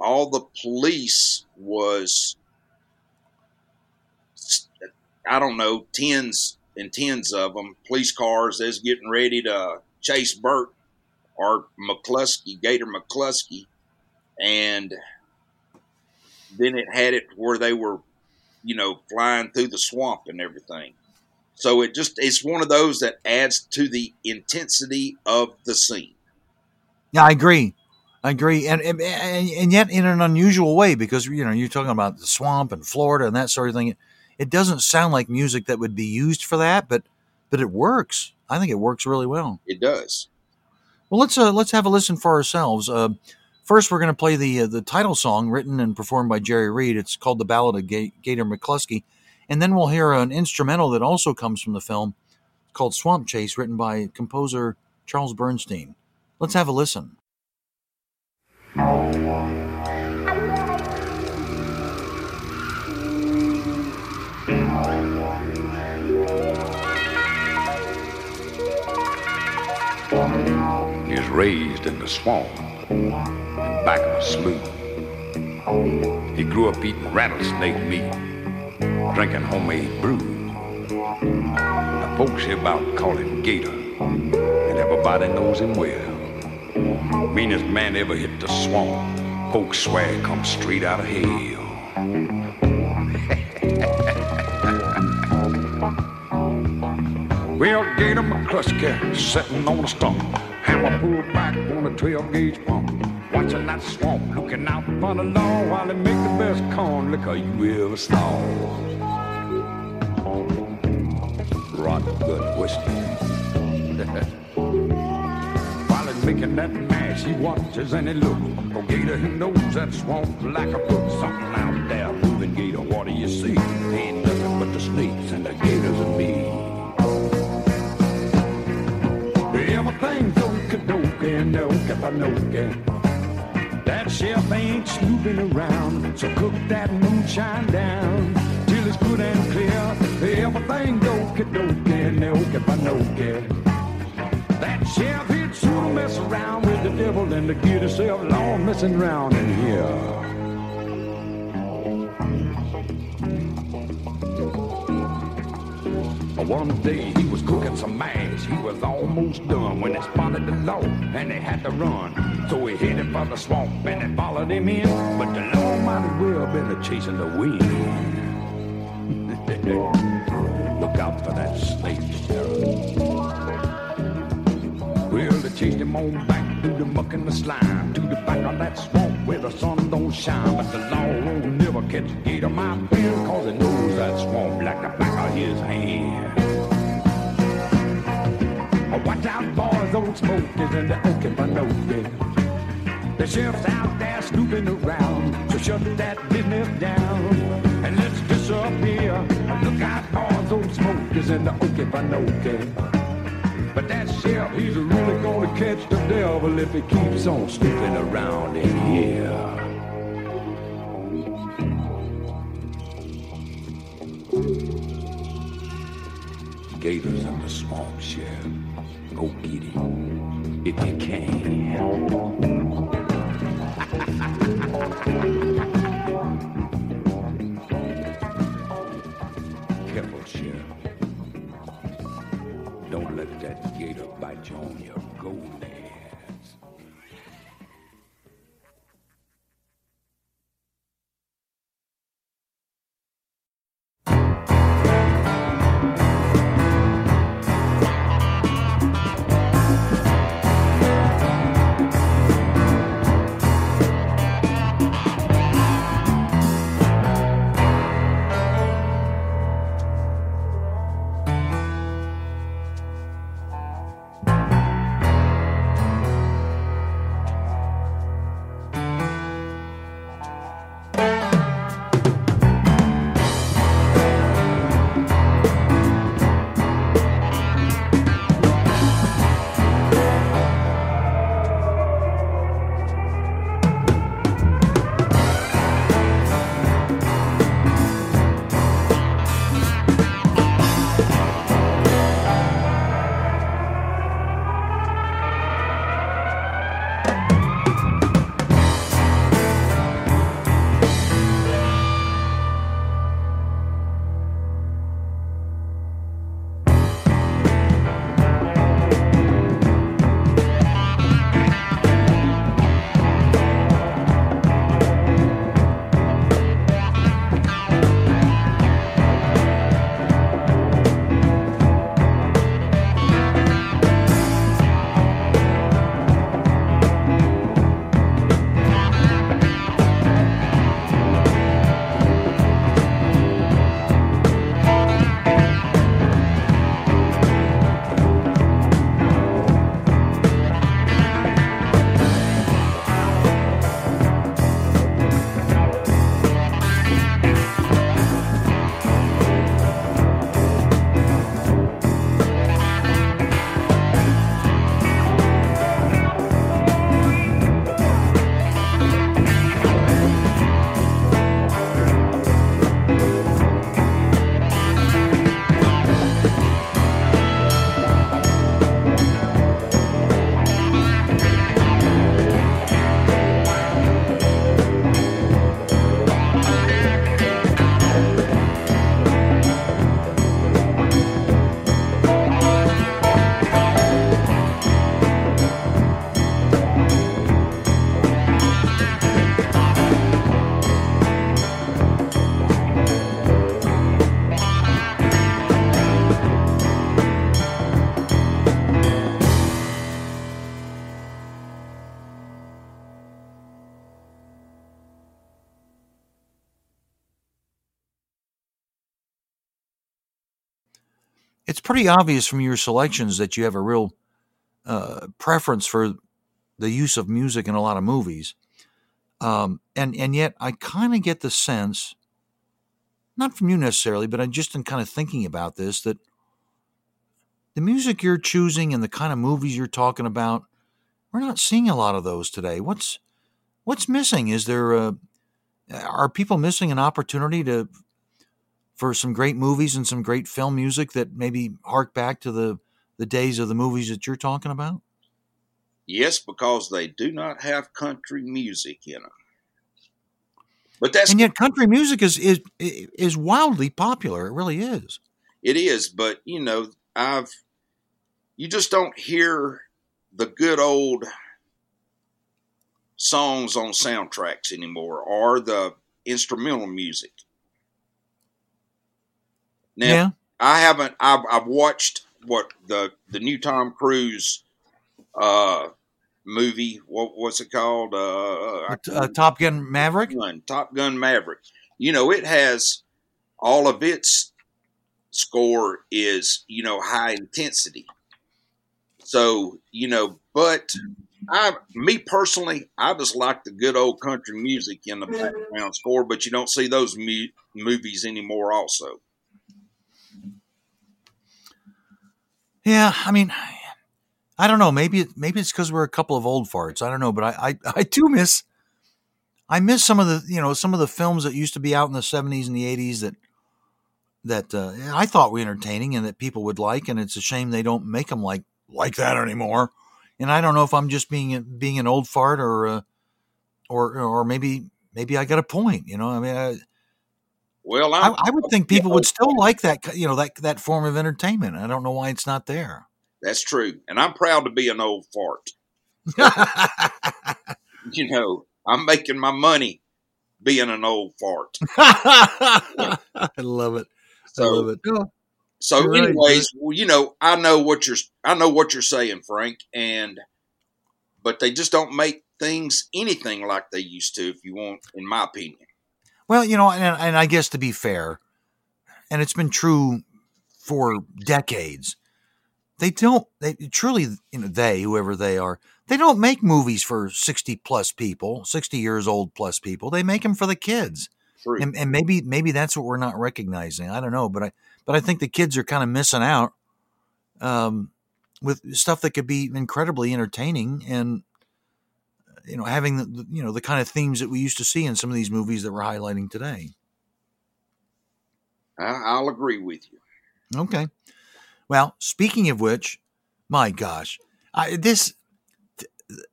all the police was, I don't know, tens and tens of them, police cars, that's getting ready to chase Burt or McCluskey, Gator McCluskey. And then it had it where they were you know, flying through the swamp and everything. So it just it's one of those that adds to the intensity of the scene. Yeah, I agree. I agree, and, and and yet in an unusual way because you know you're talking about the swamp and Florida and that sort of thing. It, it doesn't sound like music that would be used for that, but but it works. I think it works really well. It does. Well, let's uh, let's have a listen for ourselves. Uh, first, we're going to play the uh, the title song written and performed by Jerry Reed. It's called "The Ballad of Ga- Gator McCluskey," and then we'll hear an instrumental that also comes from the film called "Swamp Chase," written by composer Charles Bernstein. Let's have a listen. Raised in the swamp and back of a slough. He grew up eating rattlesnake meat, drinking homemade brew. The folks hear about call him Gator, and everybody knows him well. Meanest man ever hit the swamp. Folks swear he come straight out of hell. Well, Gator McCluskey sitting on a stump, hammer pulled back on a 12 gauge pump, watching that swamp, looking out for the law while they make the best corn liquor you ever saw. Rotten good whiskey. while he's making that mash, he watches and he looks. For Gator, he knows that swamp like a book. Something out there moving, Gator. What do you see? Ain't nothing but the snakes and the gators and me. Okie-dokie, no-ka-no-ka. That chef ain't snooping around, so cook that moonshine down till it's good and clear. Everything's okie-dokie, no-ka-no-ka. That chef he'd sure mess around with the devil and to get himself long messing around in here. One day he was cooking some mash. He was almost done when they spotted the law and they had to run. So he headed for the swamp and they followed him in. But the law might as well been chasing the wind. Look out for that snake, Sheriff. Well, they chased him on back through the muck and the slime to the back of that swamp where the sun don't shine. But the law won't never catch a gator, my friend, cause he knows that swamp like the back of his hand. Oh, watch out, boys, old smoke is in the Okefenokee. The sheriff's out there snooping around, so shut that business down and let's disappear. Look out, boys, old smoke is in the Okefenokee. But that sheriff, he's really gonna catch the devil if he keeps on snooping around in here. Gators in the swamp, Sheriff. Go get him if you can. pretty obvious from your selections that you have a real uh, preference for the use of music in a lot of movies. Um, and and yet I kind of get the sense, not from you necessarily, but I just in kind of thinking about this that the music you're choosing and the kind of movies you're talking about, we're not seeing a lot of those today. What's what's missing? Is there a, are people missing an opportunity to for some great movies and some great film music that maybe hark back to the the days of the movies that you're talking about? Yes, because they do not have country music in them. But that's And yet country music is is is wildly popular. It really is. it is. But you know, I've you just don't hear the good old songs on soundtracks anymore, or the instrumental music. Now, yeah. I haven't. I've, I've watched what the the new Tom Cruise uh, movie. What what's it called? Uh, Uh, Top Gun Maverick. Gun, Top Gun Maverick. You know, it has all of its score is you know high intensity. So you know, but I, me personally, I just like the good old country music in the background score. But you don't see those mu- movies anymore. Also, Yeah, I mean, I don't know. Maybe maybe it's because we're a couple of old farts. I don't know, but I, I I do miss I miss some of the you know some of the films that used to be out in the seventies and the eighties that that uh, I thought were entertaining and that people would like, and it's a shame they don't make them like like that anymore. And I don't know if I'm just being being an old fart or uh, or or maybe maybe I got a point. You know, I mean, I, well, I, I'm, would think people oh, would still like that you know that that form of entertainment. I don't know why it's not there. that's true, and I'm proud to be an old fart. You know, I'm making my money being an old fart. I love it. I So, love it. Oh, so You're right, anyways, well, you know, I know what you're, I know what you're saying, Frank, and but they just don't make things anything like they used to. If you want, in my opinion, Well, you know, and, and I guess to be fair, and it's been true for decades, they don't, they truly, you know, they, whoever they are, they don't make movies for 60 plus people, 60 years old plus people. They make them for the kids. true. And, and maybe, maybe that's what we're not recognizing. I don't know, but I, but I think the kids are kind of missing out um, with stuff that could be incredibly entertaining and, you know, having the, you know, the kind of themes that we used to see in some of these movies that we're highlighting today. I'll agree with you. Okay. Well, speaking of which, my gosh, I, this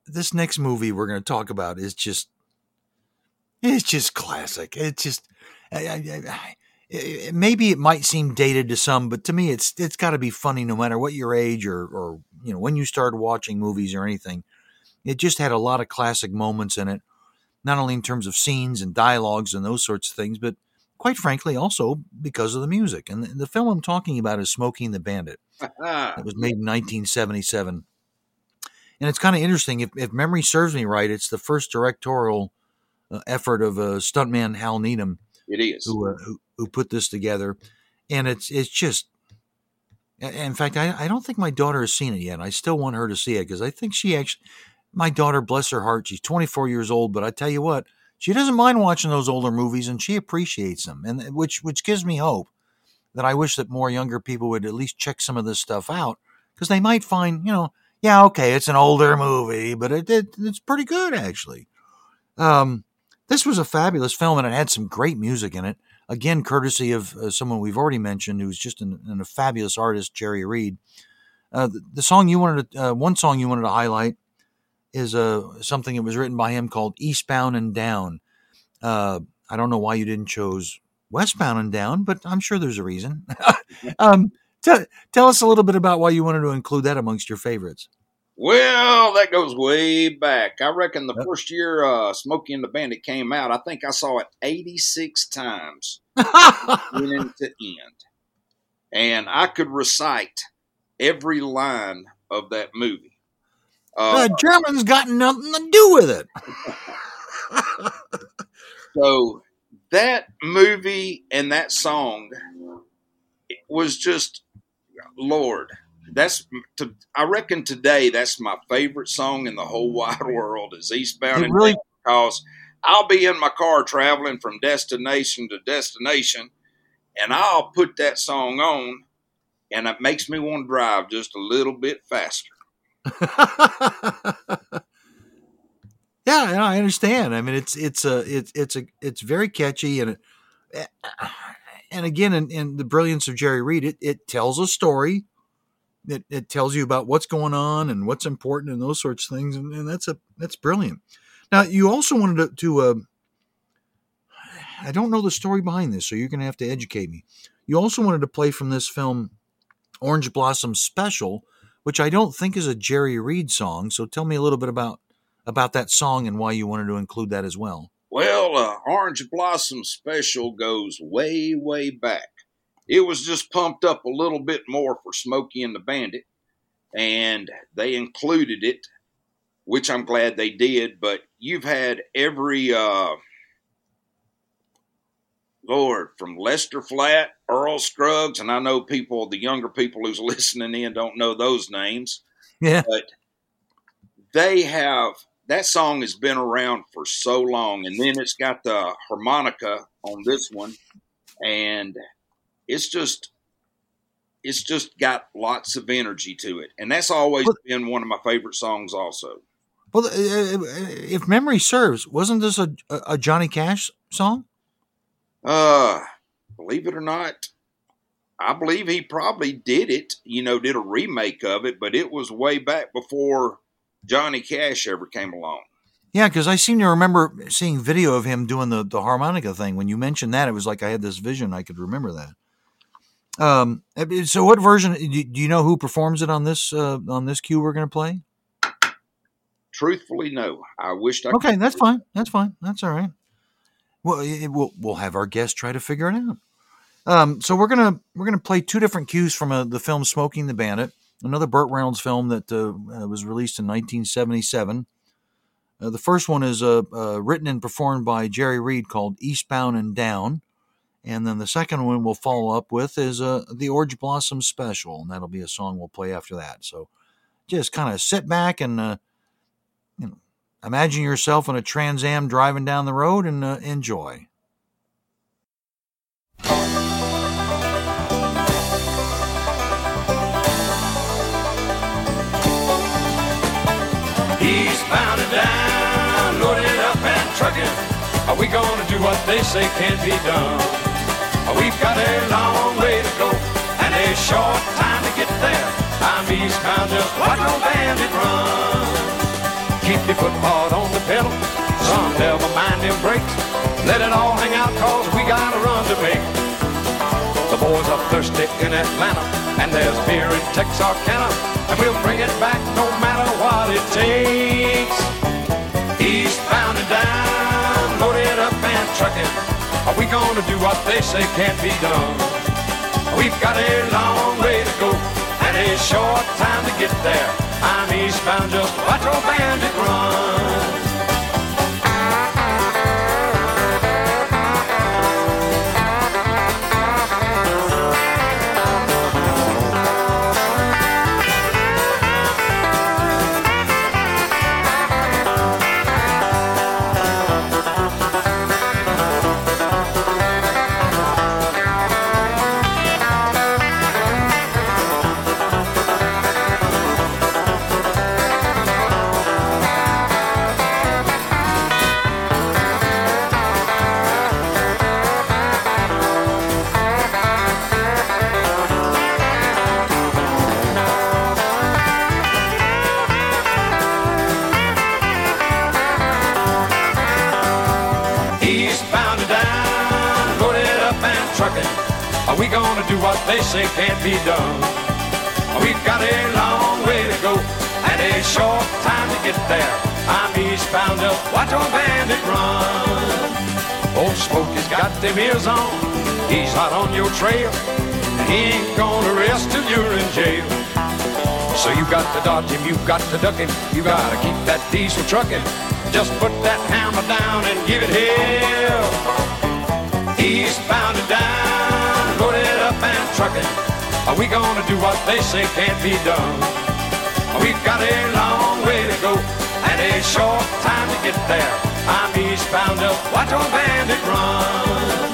this next movie we're going to talk about is just it's just classic. It's just I, I, I, it, maybe it might seem dated to some, but to me, it's it's got to be funny no matter what your age or or you know when you started watching movies or anything. It just had a lot of classic moments in it, not only in terms of scenes and dialogues and those sorts of things, but quite frankly, also because of the music. And the, the film I'm talking about is Smokey and the Bandit. It was made in 1977. And it's kind of interesting. If, if memory serves me right, it's the first directorial uh, effort of uh, stuntman Hal Needham it is. who, uh, who who put this together. And it's it's just, in fact, I, I don't think my daughter has seen it yet. I still want her to see it because I think she actually, my daughter, bless her heart, she's 24 years old, but I tell you what, she doesn't mind watching those older movies and she appreciates them, and which which gives me hope that I wish that more younger people would at least check some of this stuff out because they might find, you know, yeah, okay, it's an older movie, but it, it it's pretty good actually. Um, this was a fabulous film and it had some great music in it. Again, courtesy of uh, someone we've already mentioned, who's just an, an, a fabulous artist, Jerry Reed. Uh, the, the, song you wanted, to, uh, one song you wanted to highlight, is uh, something that was written by him called "Eastbound and Down." Uh, I don't know why you didn't choose "Westbound and Down," but I'm sure there's a reason. um, t- tell us a little bit about why you wanted to include that amongst your favorites. Well, that goes way back. I reckon the yep. first year uh, Smokey and the Bandit came out, I think I saw it 86 times, beginning to end. And I could recite every line of that movie. Uh, the Germans got nothing to do with it. so that movie and that song was just, Lord, that's to, I reckon today that's my favorite song in the whole wide world is Eastbound it and really, because I'll be in my car traveling from destination to destination and I'll put that song on and it makes me want to drive just a little bit faster. yeah, I understand. I mean, it's it's a it's it's a it's very catchy and it, and again, in, in the brilliance of Jerry Reed, it, it tells a story. It, it tells you about what's going on and what's important and those sorts of things and, and that's a that's brilliant. Now you also wanted to, to uh, i don't know the story behind this so you're going to have to educate me. You also wanted to play from this film orange blossom special which i don't think is a jerry reed song so tell me a little bit about about that song and why you wanted to include that as well well uh, orange blossom special goes way way back it was just pumped up a little bit more for Smokey and the Bandit. and they included it, which I'm glad they did. But you've had every uh, Lord from Lester Flatt, Earl Scruggs, and I know people, the younger people who's listening in, don't know those names. Yeah. But they have that song has been around for so long, and then it's got the harmonica on this one, and it's just it's just got lots of energy to it, and that's always Well- been one of my favorite songs. Also, Well, uh, if memory serves, wasn't this a, a Johnny Cash song? Uh, believe it or not, I believe he probably did it. You know, did a remake of it, but it was way back before Johnny Cash ever came along. Yeah, because I seem to remember seeing video of him doing the, the harmonica thing. When you mentioned that, it was like I had this vision. I could remember that. Um, so what version? Do you know who performs it on this uh, on this cue we're going to play? Truthfully, no. I wished I could Okay, that's fine. That's fine. That's all right. Well, it, we'll we'll have our guest try to figure it out. Um, so we're gonna we're gonna play two different cues from uh the film "Smokey and the Bandit," another Burt Reynolds film that uh, uh, was released in 1977. Uh, the first one is uh, uh, written and performed by Jerry Reed, called "Eastbound and Down," and then the second one we'll follow up with is the Orange Blossom Special, and that'll be a song we'll play after that. So just kind of sit back and imagine yourself in a Trans Am driving down the road and uh, enjoy. Eastbound and down, loaded up and trucking. Are we gonna do what they say can't be done? We've got a long way to go and a short time to get there. I'm eastbound, just watch no bandit run. Keep your foot hard on the pedal, son, never mind them brakes. Let it all hang out, cause we got a run to make. The boys are thirsty in Atlanta, and there's beer in Texarkana, and we'll bring it back no matter what it takes. Eastbound and down, loaded up and trucking. Are we gonna do what they say can't be done? We've got a long way to go a short time to get there. I'm eastbound, just watch old bandit run. Trucking. Are we gonna do what they say can't be done? We've got a long way to go and a short time to get there. I'm eastbound, just watch old bandit run. Old Smokey's got them ears on, he's hot on your trail. He ain't gonna rest till you're in jail. So you got to dodge him, you got to duck him, you gotta keep that diesel trucking. Just put that hammer down and give it hell. Eastbound and down, loaded up and trucking. Are we gonna do what they say can't be done? We've got a long way to go and a short time to get there. I'm eastbound, just watch old bandit run.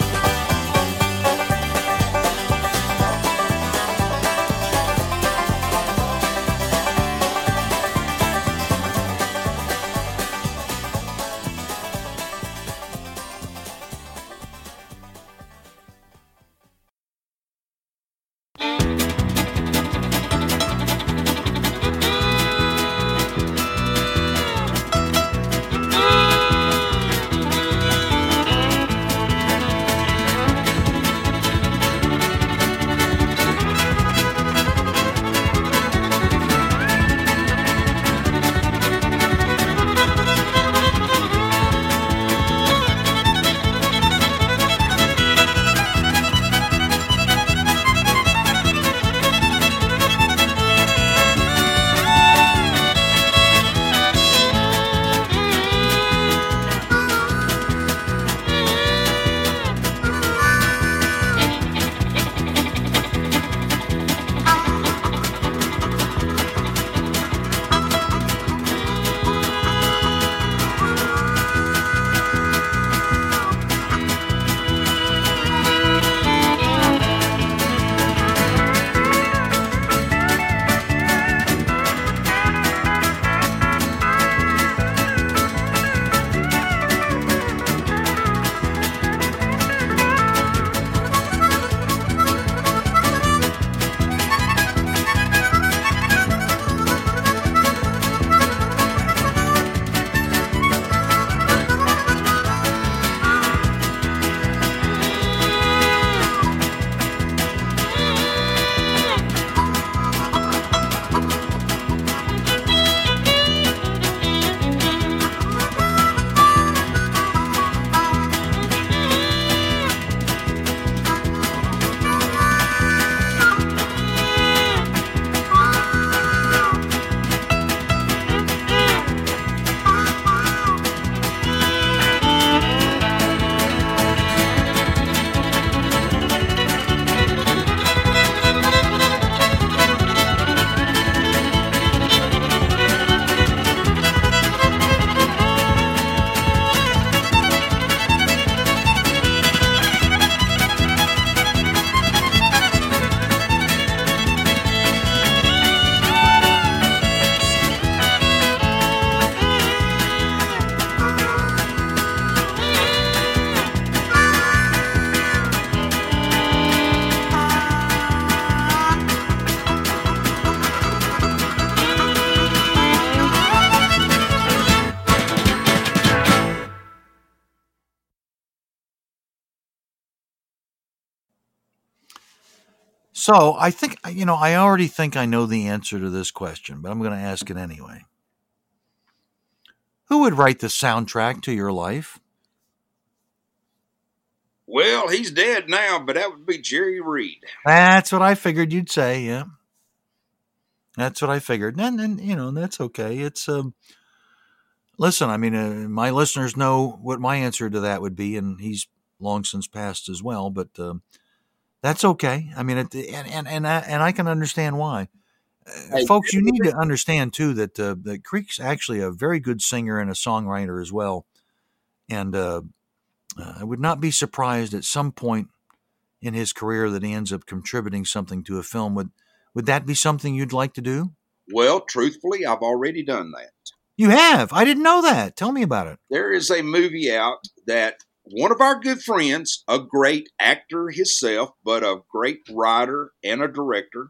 So I think you know I already think I know the answer to this question, but I'm going to ask it anyway. Who would write the soundtrack to your life? Well, he's dead now, but that would be Jerry Reed. That's what I figured you'd say. Yeah, that's what I figured, and and you know that's okay. It's um, listen, I mean, uh, my listeners know what my answer to that would be, and he's long since passed as well. But um, that's okay. I mean, it, and and and I, and I can understand why. Uh, Hey, folks, you need to understand too that uh, that Creek's actually a very good singer and a songwriter as well, and uh, uh, I would not be surprised at some point in his career that he ends up contributing something to a film. Would would that be something you'd like to do? Well, truthfully, I've already done that. You have. I didn't know that. Tell me about it. There is a movie out that one of our good friends, a great actor himself, but a great writer and a director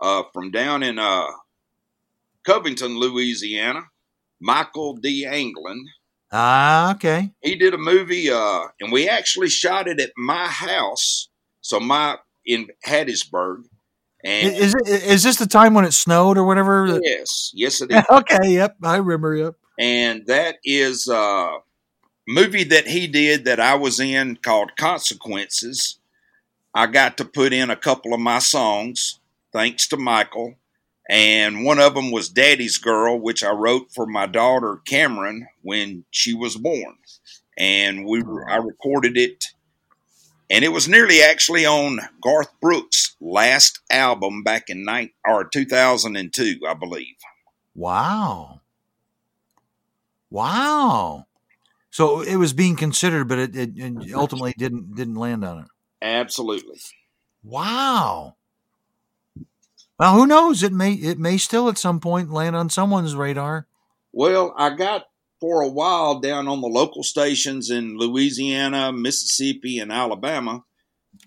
uh, from down in uh, Covington, Louisiana, Michael D. Anglin. Ah, okay. He did a movie, uh, and we actually shot it at my house. So my in Hattiesburg, and Is it is this the time when it snowed or whatever? yes, yes, it is. okay. Yep. I remember. Yep. and that is a movie that he did that I was in called Consequences. I got to put in a couple of my songs, thanks to Michael, and one of them was Daddy's Girl, which I wrote for my daughter Cameron when she was born, and we I recorded it, and it was nearly actually on Garth Brooks' last album back in nine or two thousand and two, I believe. Wow. Wow. So it was being considered, but it, it, it ultimately didn't didn't land on it. Absolutely. Wow. Well, who knows? It may it may still at some point land on someone's radar. Well, I got for a while down on the local stations in Louisiana, Mississippi, and Alabama,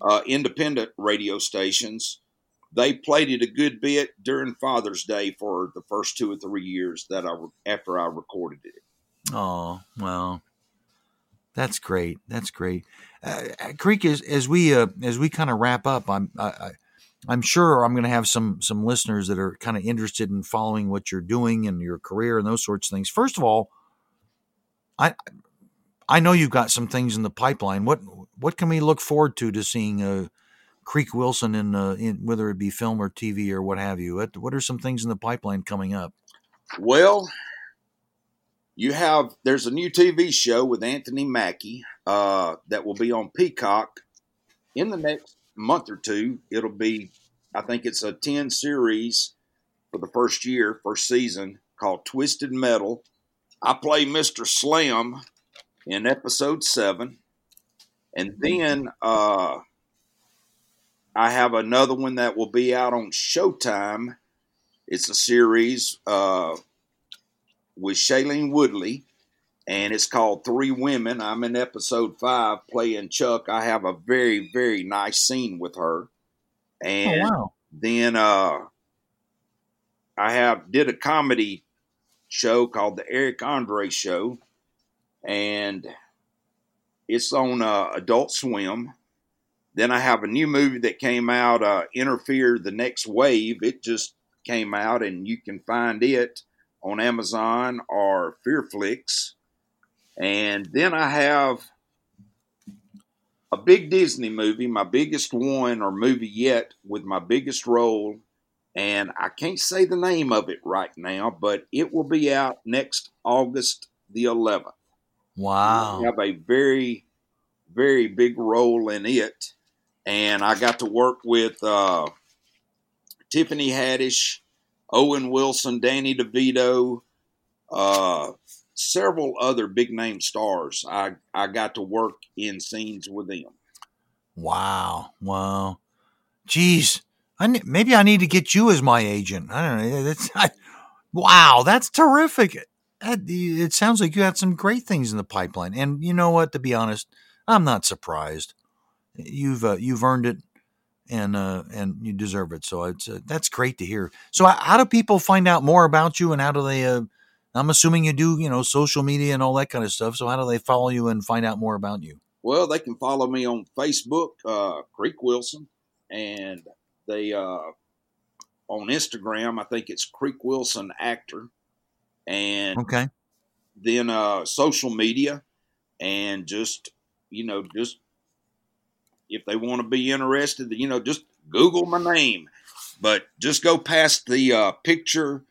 uh, independent radio stations. They played it a good bit during Father's Day for the first two or three years that I after I recorded it. Oh well, that's great. That's great. Uh, Creek, as as we uh, as we kind of wrap up, I'm I, I, I'm sure I'm going to have some some listeners that are kind of interested in following what you're doing and your career and those sorts of things. First of all, I I know you've got some things in the pipeline. What what can we look forward to to seeing uh, Creek Wilson in, uh, in whether it be film or TV or what have you? What what are some things in the pipeline coming up? Well, you have there's a new TV show with Anthony Mackie uh, that will be on Peacock in the next month or two. It'll be, I think it's a ten series for the first year, first season called Twisted Metal. I play Mister Slam in episode seven, and then uh, I have another one that will be out on Showtime. It's a series. Uh, with Shailene Woodley, and it's called Three Women. I'm in episode five playing Chuck. I have a very, very nice scene with her. And oh wow! then uh, I have did a comedy show called the Eric Andre Show, and it's on uh, Adult Swim. Then I have a new movie that came out, uh, Interfere the Next Wave. It just came out, and you can find it on Amazon or Fearflix. And then I have a big Disney movie, my biggest one or movie yet, with my biggest role. And I can't say the name of it right now, but it will be out next August the 11th. Wow! I have a very, very big role in it. And I got to work with uh, Tiffany Haddish, Owen Wilson, Danny DeVito, uh, several other big name stars. I, I got to work in scenes with them. Wow. Wow. Geez. I ne- maybe I need to get you as my agent. I don't know. That's I, wow. That's terrific. That- It sounds like you had some great things in the pipeline. And you know what? To be honest, I'm not surprised. You've uh, you've earned it, and uh, and you deserve it. So it's uh, that's great to hear. So how- how do people find out more about you, and how do they? Uh, I'm assuming you do, you know, social media and all that kind of stuff. So how do they follow you and find out more about you? Well, they can follow me on Facebook, uh, Creek Wilson, and they uh, on Instagram. I think it's Creek Wilson Actor, and Okay. then uh, social media, and just you know, just if they want to be interested, you know, just Google my name, but just go past the uh, picture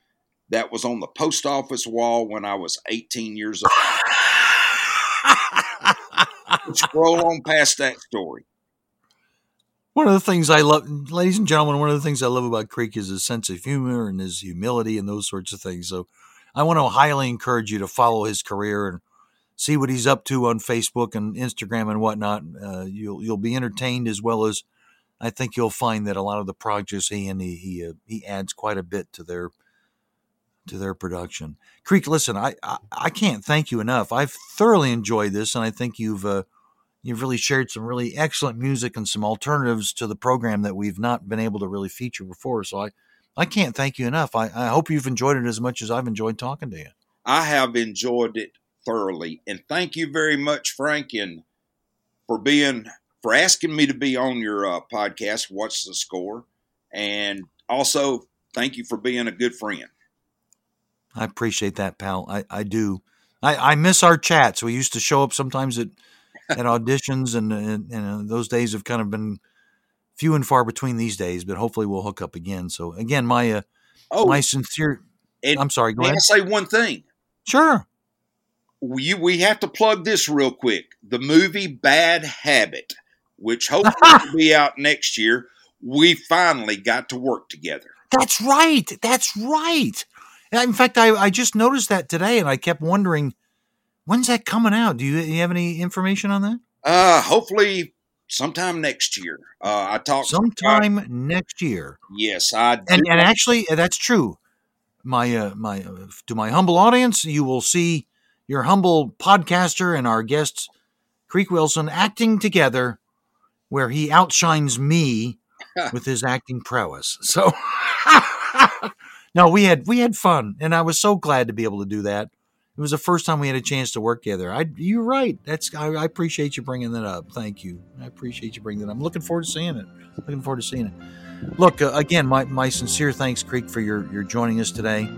that was on the post office wall when I was 18 years old. Scroll on past that story. One of the things I love, ladies and gentlemen, one of the things I love about Creek is his sense of humor and his humility and those sorts of things. So I want to highly encourage you to follow his career and see what he's up to on Facebook and Instagram and whatnot. Uh, you'll you'll be entertained as well as I think you'll find that a lot of the projects he and he he, uh, he adds quite a bit to their to their production. Creek, listen, I, I I can't thank you enough. I've thoroughly enjoyed this, and I think you've uh, you've really shared some really excellent music and some alternatives to the program that we've not been able to really feature before. So I, I can't thank you enough. I, I hope you've enjoyed it as much as I've enjoyed talking to you. I have enjoyed it thoroughly, and thank you very much, Frank, and for being for asking me to be on your uh, podcast. What's the score? And also, thank you for being a good friend. I appreciate that, pal. I, I do. I, I miss our chats. We used to show up sometimes at, at auditions, and, and, and those days have kind of been few and far between these days. But hopefully, we'll hook up again. So again, my uh, Oh, my sincere. and I'm sorry. Go may I ahead. say one thing? Sure. We we have to plug this real quick. The movie Bad Habit, which hopefully will be out next year. We finally got to work together. That's right. That's right. In fact, I, I just noticed that today, and I kept wondering, when's that coming out? Do you, you have any information on that? Uh, hopefully sometime next year. Uh, I talked Sometime next year. yes, I do. And and actually, that's true. My uh, my uh, to my humble audience, you will see your humble podcaster and our guest Creek Wilson acting together, where he outshines me with his acting prowess. So, no, we had we had fun, and I was so glad to be able to do that. It was the first time we had a chance to work together. I, you're right. That's I, I appreciate you bringing that up. Thank you. I appreciate you bringing that. up. I'm looking forward to seeing it. Looking forward to seeing it. Look uh, again. My, my sincere thanks, Creek, for your your joining us today.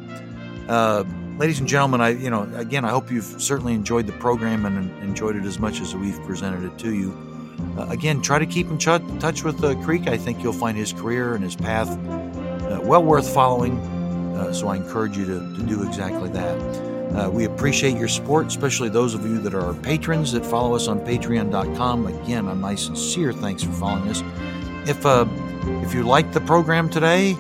Uh, ladies and gentlemen, I you know again, I hope you've certainly enjoyed the program and enjoyed it as much as we've presented it to you. Uh, again, try to keep in ch- touch with uh, Creek. I think you'll find his career and his path uh, well worth following. Uh, so I encourage you to, to do exactly that. Uh, we appreciate your support, especially those of you that are patrons that follow us on patreon.com. Again, my sincere thanks for following us. If if you liked the program today,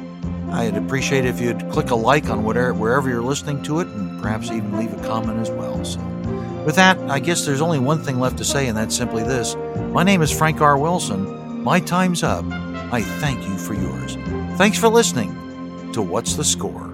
I'd appreciate if you'd click a like on whatever wherever you're listening to it, and perhaps even leave a comment as well. So, with that, I guess there's only one thing left to say, and that's simply this: My name is Frank R. Wilson. My time's up. I thank you for yours. Thanks for listening to What's the Score.